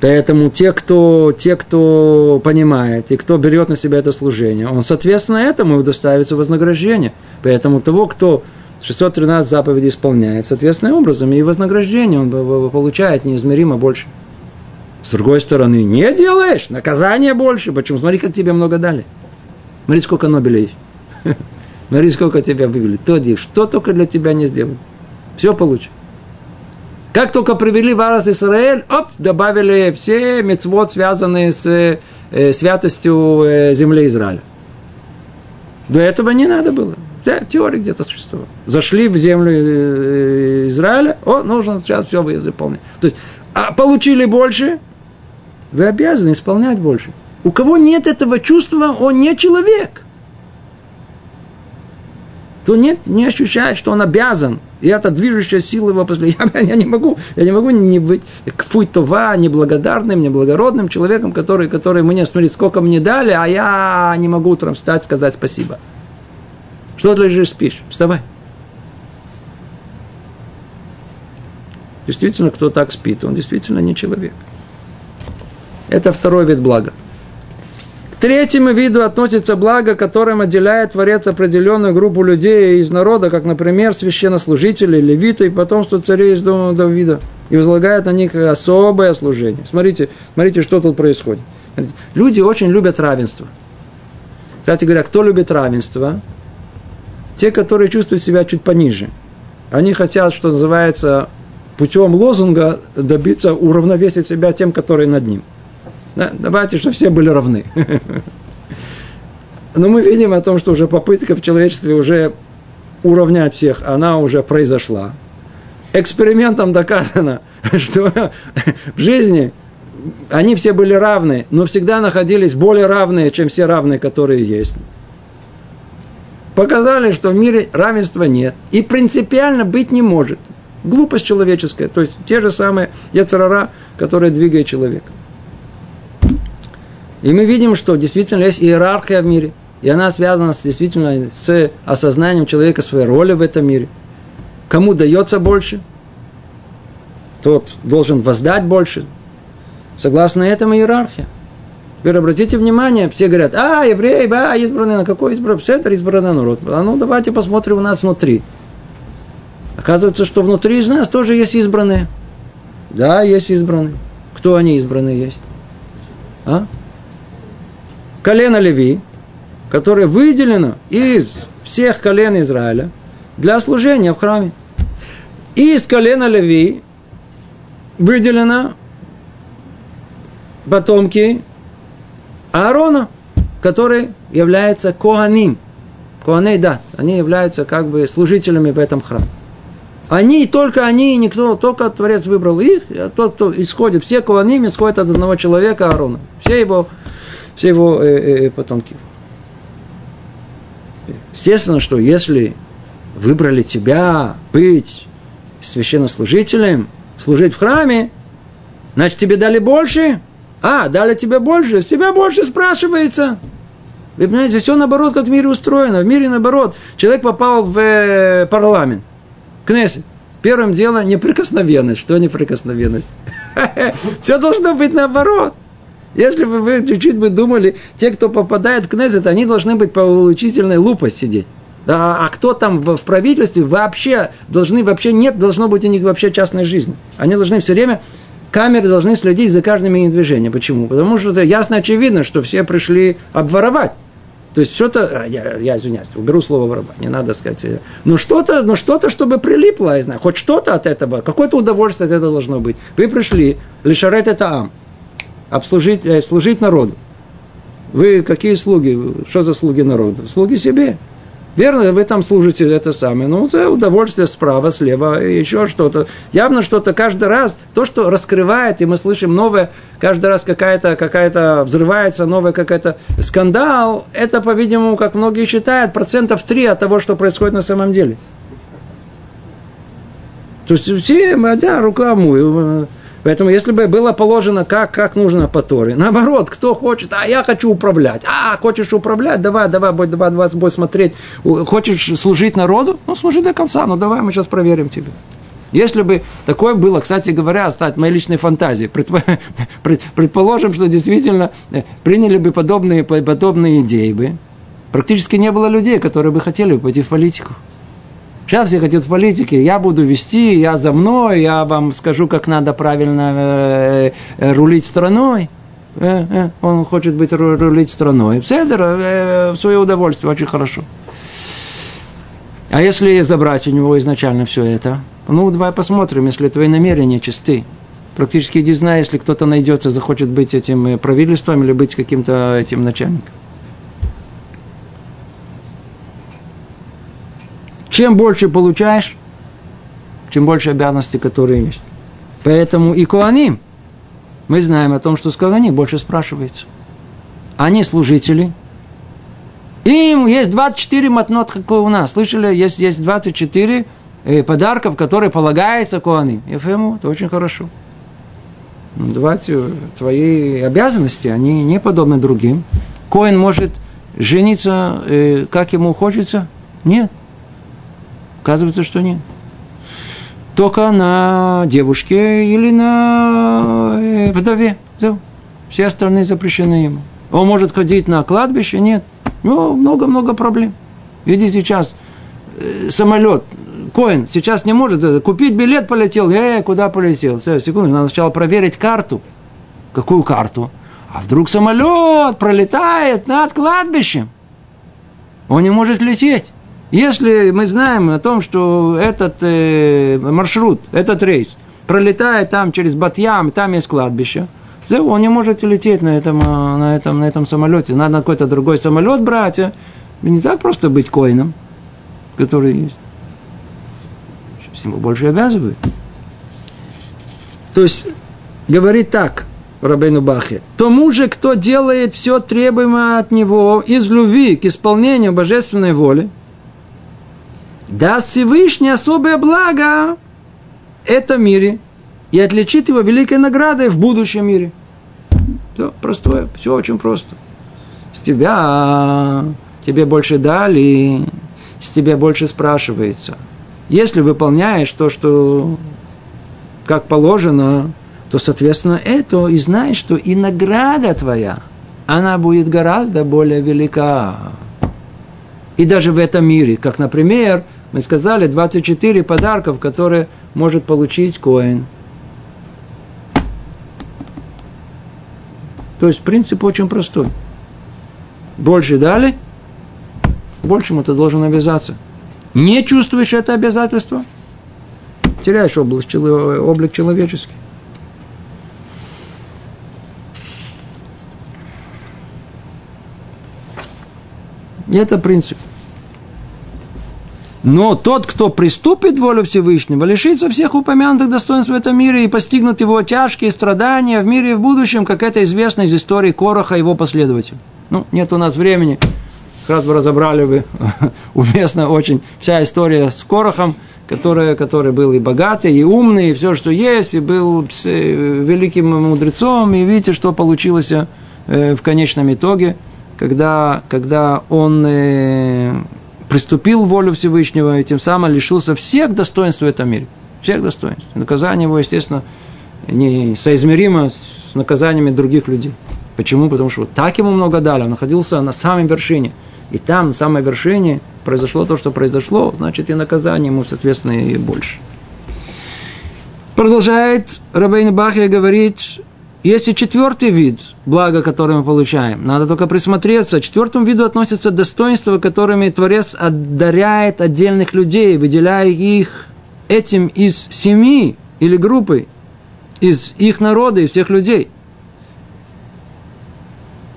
Поэтому те кто, те, кто понимает и кто берет на себя это служение, он, соответственно, этому удоставится вознаграждение. Поэтому того, кто 613 заповедей исполняет, соответственным образом и вознаграждение он получает неизмеримо больше. С другой стороны, не делаешь, наказание больше. Почему? Смотри, как тебе много дали. Смотри, сколько Нобелей. (laughs) Смотри, сколько тебя вывели. То, что только для тебя не сделали. Все получишь. Как только привели в Арас Исраэль, оп, добавили все мецвод, связанные с э, святостью э, земли Израиля. До этого не надо было. Да, теория где-то существовала. Зашли в землю э, Израиля, о, нужно сейчас все выполнить. То есть, а получили больше, вы обязаны исполнять больше. У кого нет этого чувства, он не человек то нет, не ощущает, что он обязан. И это движущая сила его после. (laughs) Я, я не могу, я не могу не быть кфуйтова, неблагодарным, неблагородным человеком, который, который мне, смотри, сколько мне дали, а я не могу утром встать, сказать спасибо. Что ты лежишь, спишь? Вставай. Действительно, кто так спит, он действительно не человек. Это второй вид блага третьему виду относится благо, которым отделяет Творец определенную группу людей из народа, как, например, священнослужители, левиты и потомство царей из дома Давида. И возлагает на них особое служение. Смотрите, смотрите, что тут происходит. Люди очень любят равенство. Кстати говоря, кто любит равенство? Те, которые чувствуют себя чуть пониже. Они хотят, что называется, путем лозунга добиться уравновесить себя тем, которые над ним – да? Давайте, чтобы все были равны. Но мы видим о том, что уже попытка в человечестве уже уравнять всех, она уже произошла. Экспериментом доказано, (laughs) что в жизни они все были равны, но всегда находились более равные, чем все равные, которые есть. Показали, что в мире равенства нет. И принципиально быть не может. Глупость человеческая. То есть те же самые яцерара, которые двигают человека. И мы видим, что действительно есть иерархия в мире. и она связана с, действительно с осознанием человека своей роли в этом мире. Кому дается больше, тот должен воздать больше. Согласно этому иерархия. Теперь обратите внимание, все говорят, а, евреи, а, избранный, на какой избранный? Пседр избранный народ. А ну, давайте посмотрим у нас внутри. Оказывается, что внутри из нас тоже есть избранные. Да, есть избранные. Кто они избранные есть? А? Колено Леви, которое выделено из всех колен Израиля для служения в храме. Из колена Леви выделено потомки Аарона, который является Коаним. Коаней, да, они являются как бы служителями в этом храме. Они, только они, никто, только Творец выбрал их, а тот, кто исходит, все Коаним исходят от одного человека Аарона. Все его, все его э, э, э потомки. Естественно, что если выбрали тебя быть священнослужителем, служить в храме, значит, тебе дали больше – а, дали тебе больше, с тебя больше спрашивается. Вы понимаете, все наоборот, как в мире устроено. В мире наоборот. Человек попал в парламент, Кнессет. Первым делом неприкосновенность. Что неприкосновенность? (laughs) Все должно быть наоборот. Если бы вы чуть-чуть бы думали, те, кто попадает в Кнессет, они должны быть по улучительной лупой сидеть. А, а кто там в, в правительстве вообще должны, вообще нет, должно быть у них вообще частной жизни. Они должны все время камеры должны следить за каждым их движением. Почему? Потому что ясно очевидно, что все пришли обворовать. То есть что-то, а, я, я извиняюсь, уберу слово воровать, не надо сказать. Ну что-то, ну что-то, чтобы прилипло, я знаю, хоть что-то от этого, какое-то удовольствие от этого должно быть. Вы пришли, лишарет это ам, обслужить, э, служить народу. Вы какие слуги? Что за слуги народу? Слуги себе. Верно, вы там служите это самое. Ну, это удовольствие справа, слева, еще что-то. Явно что-то каждый раз, то, что раскрывает, и мы слышим новое, каждый раз какая-то, какая-то взрывается, новый какой-то скандал, это, по-видимому, как многие считают, процентов 3 от того, что происходит на самом деле. То есть все, да, рукламую. Поэтому, если бы было положено, как, как нужно по Торе, наоборот, кто хочет, а я хочу управлять, а, хочешь управлять, давай, давай, будь, давай, давай, будь смотреть, хочешь служить народу, ну, служи до конца, ну, давай, мы сейчас проверим тебя. Если бы такое было, кстати говоря, стать моей личной фантазией, (laughs) предположим, что действительно э, приняли бы подобные, подобные идеи бы, практически не было людей, которые бы хотели пойти в политику. Сейчас все хотят в политике, я буду вести, я за мной, я вам скажу, как надо правильно э, э, рулить страной. Э, он хочет быть рулить страной. Седер, в свое удовольствие, очень хорошо. А если забрать у него изначально все это? Ну, давай посмотрим, если твои намерения чисты. Практически не знаю, если кто-то найдется, захочет быть этим правительством или быть каким-то этим начальником. Чем больше получаешь, чем больше обязанностей, которые есть. Поэтому и Куаним, мы знаем о том, что с Куаним больше спрашивается. Они служители, им есть 24 матнот, как у нас. Слышали, есть, есть 24 э, подарков, которые полагаются Куаним. Ефему, это очень хорошо. Ну, давайте, твои обязанности, они не подобны другим. Коин может жениться, э, как ему хочется? Нет. Оказывается, что нет. Только на девушке или на э, вдове. Все остальные запрещены ему. Он может ходить на кладбище? Нет. Ну, много-много проблем. Видите, сейчас э, самолет, Коин сейчас не может э, купить билет, полетел, э, куда полетел? Все, секунду, надо сначала проверить карту. Какую карту? А вдруг самолет пролетает над кладбищем? Он не может лететь. Если мы знаем о том, что этот э, маршрут, этот рейс пролетает там через Батьям, там есть кладбище, он не может лететь на этом, э, на этом, на этом самолете. Надо какой-то другой самолет брать. А? Не так просто быть коином, который есть. Сейчас ему больше обязывают. То есть, говорит так, Рабейну Бахе, тому же, кто делает все требуемое от него из любви к исполнению божественной воли, даст Всевышний особое благо этом мире и отличит его великой наградой в будущем мире. Все простое, все очень просто. С тебя тебе больше дали, с тебя больше спрашивается. Если выполняешь то, что как положено, то, соответственно, это и знаешь, что и награда твоя, она будет гораздо более велика. И даже в этом мире, как, например, мы сказали, 24 подарков, которые может получить Коин. То есть принцип очень простой. Больше дали, большему ты должен обязаться. Не чувствуешь это обязательство, теряешь облик человеческий. Это принцип. Но тот, кто приступит волю Всевышнего, лишится всех упомянутых достоинств в этом мире и постигнут его тяжкие страдания в мире и в будущем, как это известно из истории Короха и его последователей. Ну, нет у нас времени. Как раз бы разобрали бы (laughs) уместно очень вся история с Корохом, который, который был и богатый, и умный, и все, что есть, и был великим мудрецом, и видите, что получилось э, в конечном итоге, когда, когда он э, приступил волю Всевышнего и тем самым лишился всех достоинств в этом мире. Всех достоинств. наказание его, естественно, не соизмеримо с наказаниями других людей. Почему? Потому что вот так ему много дали. Он находился на самой вершине. И там, на самой вершине, произошло то, что произошло, значит, и наказание ему, соответственно, и больше. Продолжает Рабейн Бахия говорить, есть и четвертый вид блага, который мы получаем. Надо только присмотреться. К четвертому виду относятся достоинства, которыми Творец одаряет отдельных людей, выделяя их этим из семьи или группы, из их народа и всех людей.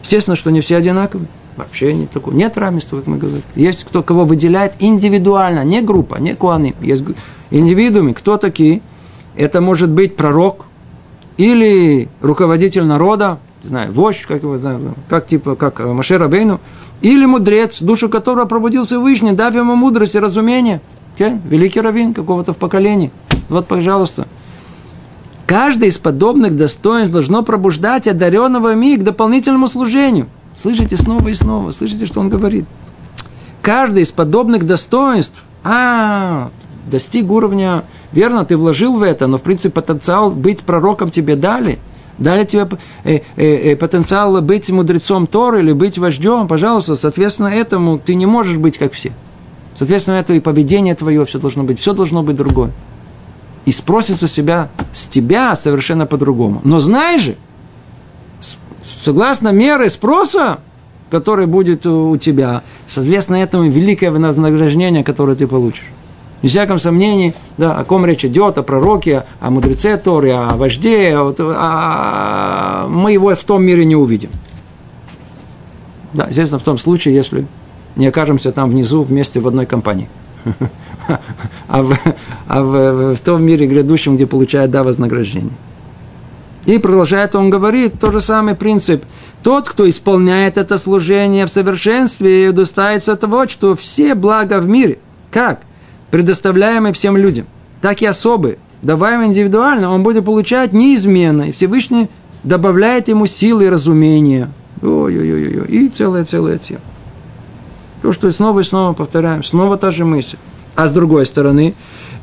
Естественно, что не все одинаковые. Вообще нет такого. Нет равенства, как мы говорим. Есть кто кого выделяет индивидуально, не группа, не куаны. Есть индивидуумы. Кто такие? Это может быть пророк, или руководитель народа, не знаю, вождь, как его, знаю, как типа, как Машер Бейну, или мудрец, душу которого пробудился Вышний, дав ему мудрость и разумение. Okay? Великий раввин какого-то в поколении. Вот, пожалуйста. Каждый из подобных достоинств должно пробуждать одаренного ми к дополнительному служению. Слышите снова и снова, слышите, что он говорит. Каждый из подобных достоинств, а, достиг уровня, верно, ты вложил в это, но в принципе потенциал быть пророком тебе дали. Дали тебе э, э, э, потенциал быть мудрецом Торы или быть вождем, пожалуйста, соответственно этому ты не можешь быть как все. Соответственно, это и поведение твое все должно быть, все должно быть другое. И спросится себя с тебя совершенно по-другому. Но знаешь же, согласно меры спроса, который будет у тебя, соответственно этому великое вознаграждение, которое ты получишь. Без всяком сомнении, да, о ком речь идет, о пророке, о мудреце Торы, о вожде, о, о, мы его в том мире не увидим. Да, естественно, в том случае, если не окажемся там внизу вместе в одной компании. (laughs) А, в, а в, в том мире грядущем, где получает да вознаграждение. И продолжает он говорит, тот же самый принцип. Тот, кто исполняет это служение в совершенстве, удостается того, что все блага в мире. Как? Предоставляемый всем людям, так и особые, даваемые индивидуально, он будет получать неизменно, и Всевышний добавляет ему силы и разумения. Ой-ой-ой, и целая-целая тема. То, что снова и снова повторяем, снова та же мысль. А с другой стороны,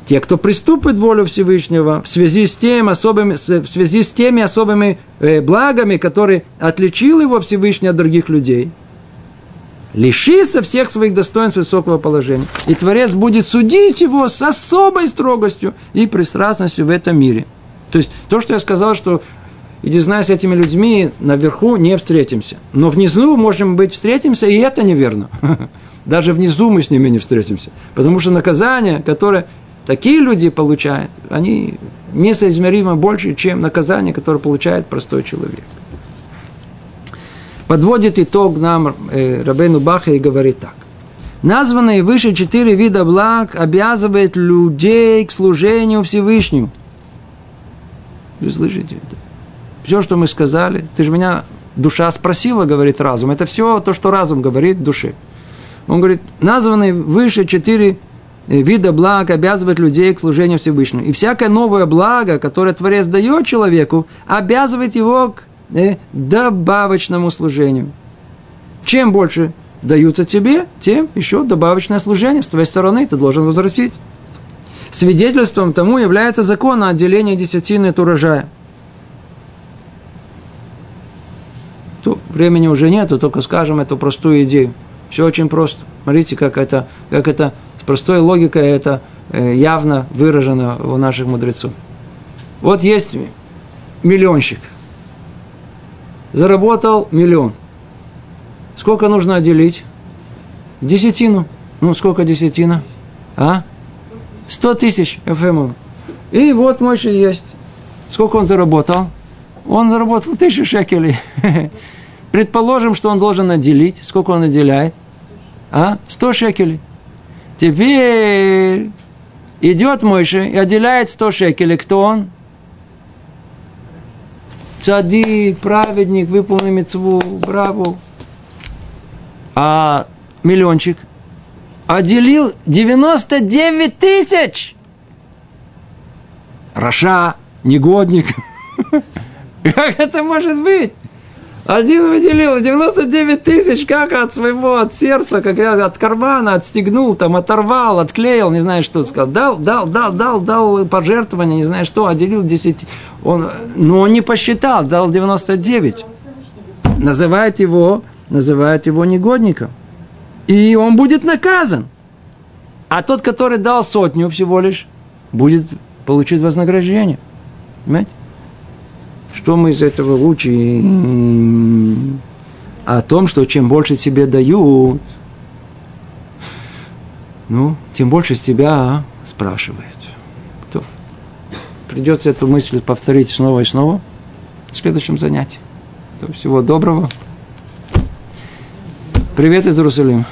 те, кто приступит волю Всевышнего в связи с, тем особыми, в связи с теми особыми э, благами, которые отличил его Всевышний от других людей – лишится всех своих достоинств высокого положения. И Творец будет судить его с особой строгостью и пристрастностью в этом мире. То есть, то, что я сказал, что иди знай с этими людьми, наверху не встретимся. Но внизу, можем быть, встретимся, и это неверно. (laughs) Даже внизу мы с ними не встретимся. Потому что наказание, которое такие люди получают, они несоизмеримо больше, чем наказание, которое получает простой человек подводит итог нам э, Рабейну Баха и говорит так. Названные выше четыре вида благ обязывает людей к служению Всевышнему. Вы слышите это? Все, что мы сказали, ты же меня душа спросила, говорит разум. Это все то, что разум говорит душе. Он говорит, названные выше четыре э, вида благ обязывает людей к служению Всевышнему. И всякое новое благо, которое Творец дает человеку, обязывает его к э, добавочному служению. Чем больше даются тебе, тем еще добавочное служение с твоей стороны ты должен возвратить. Свидетельством тому является закон о отделении десятины от урожая. То времени уже нету, только скажем эту простую идею. Все очень просто. Смотрите, как это, как это с простой логикой это э, явно выражено у наших мудрецов. Вот есть миллионщик. Заработал миллион. Сколько нужно отделить? Десятину. Ну, сколько десятина? А? Сто тысяч ФМ. И вот же есть. Сколько он заработал? Он заработал тысячу шекелей. (laughs) Предположим, что он должен отделить. Сколько он отделяет? А? Сто шекелей. Теперь идет Мойша и отделяет сто шекелей. Кто он? Цадик, праведник, выполнил мецву, браво. А миллиончик отделил 99 тысяч. Раша, негодник. (laughs) Как это может быть? Один выделил 99 тысяч, как от своего, от сердца, как от кармана отстегнул, там, оторвал, отклеил, не знаю, что сказал. Дал, дал, дал, дал, дал пожертвование, не знаю что, отделил 10. Он, но он не посчитал, дал 99. Называет его, называет его негодником. И он будет наказан. А тот, который дал сотню всего лишь, будет получить вознаграждение. Понимаете? Что мы из этого учим? О том, что чем больше тебе дают, ну, тем больше с тебя спрашивает. Придется эту мысль повторить снова и снова в следующем занятии. Всего доброго. Привет из Иерусалима.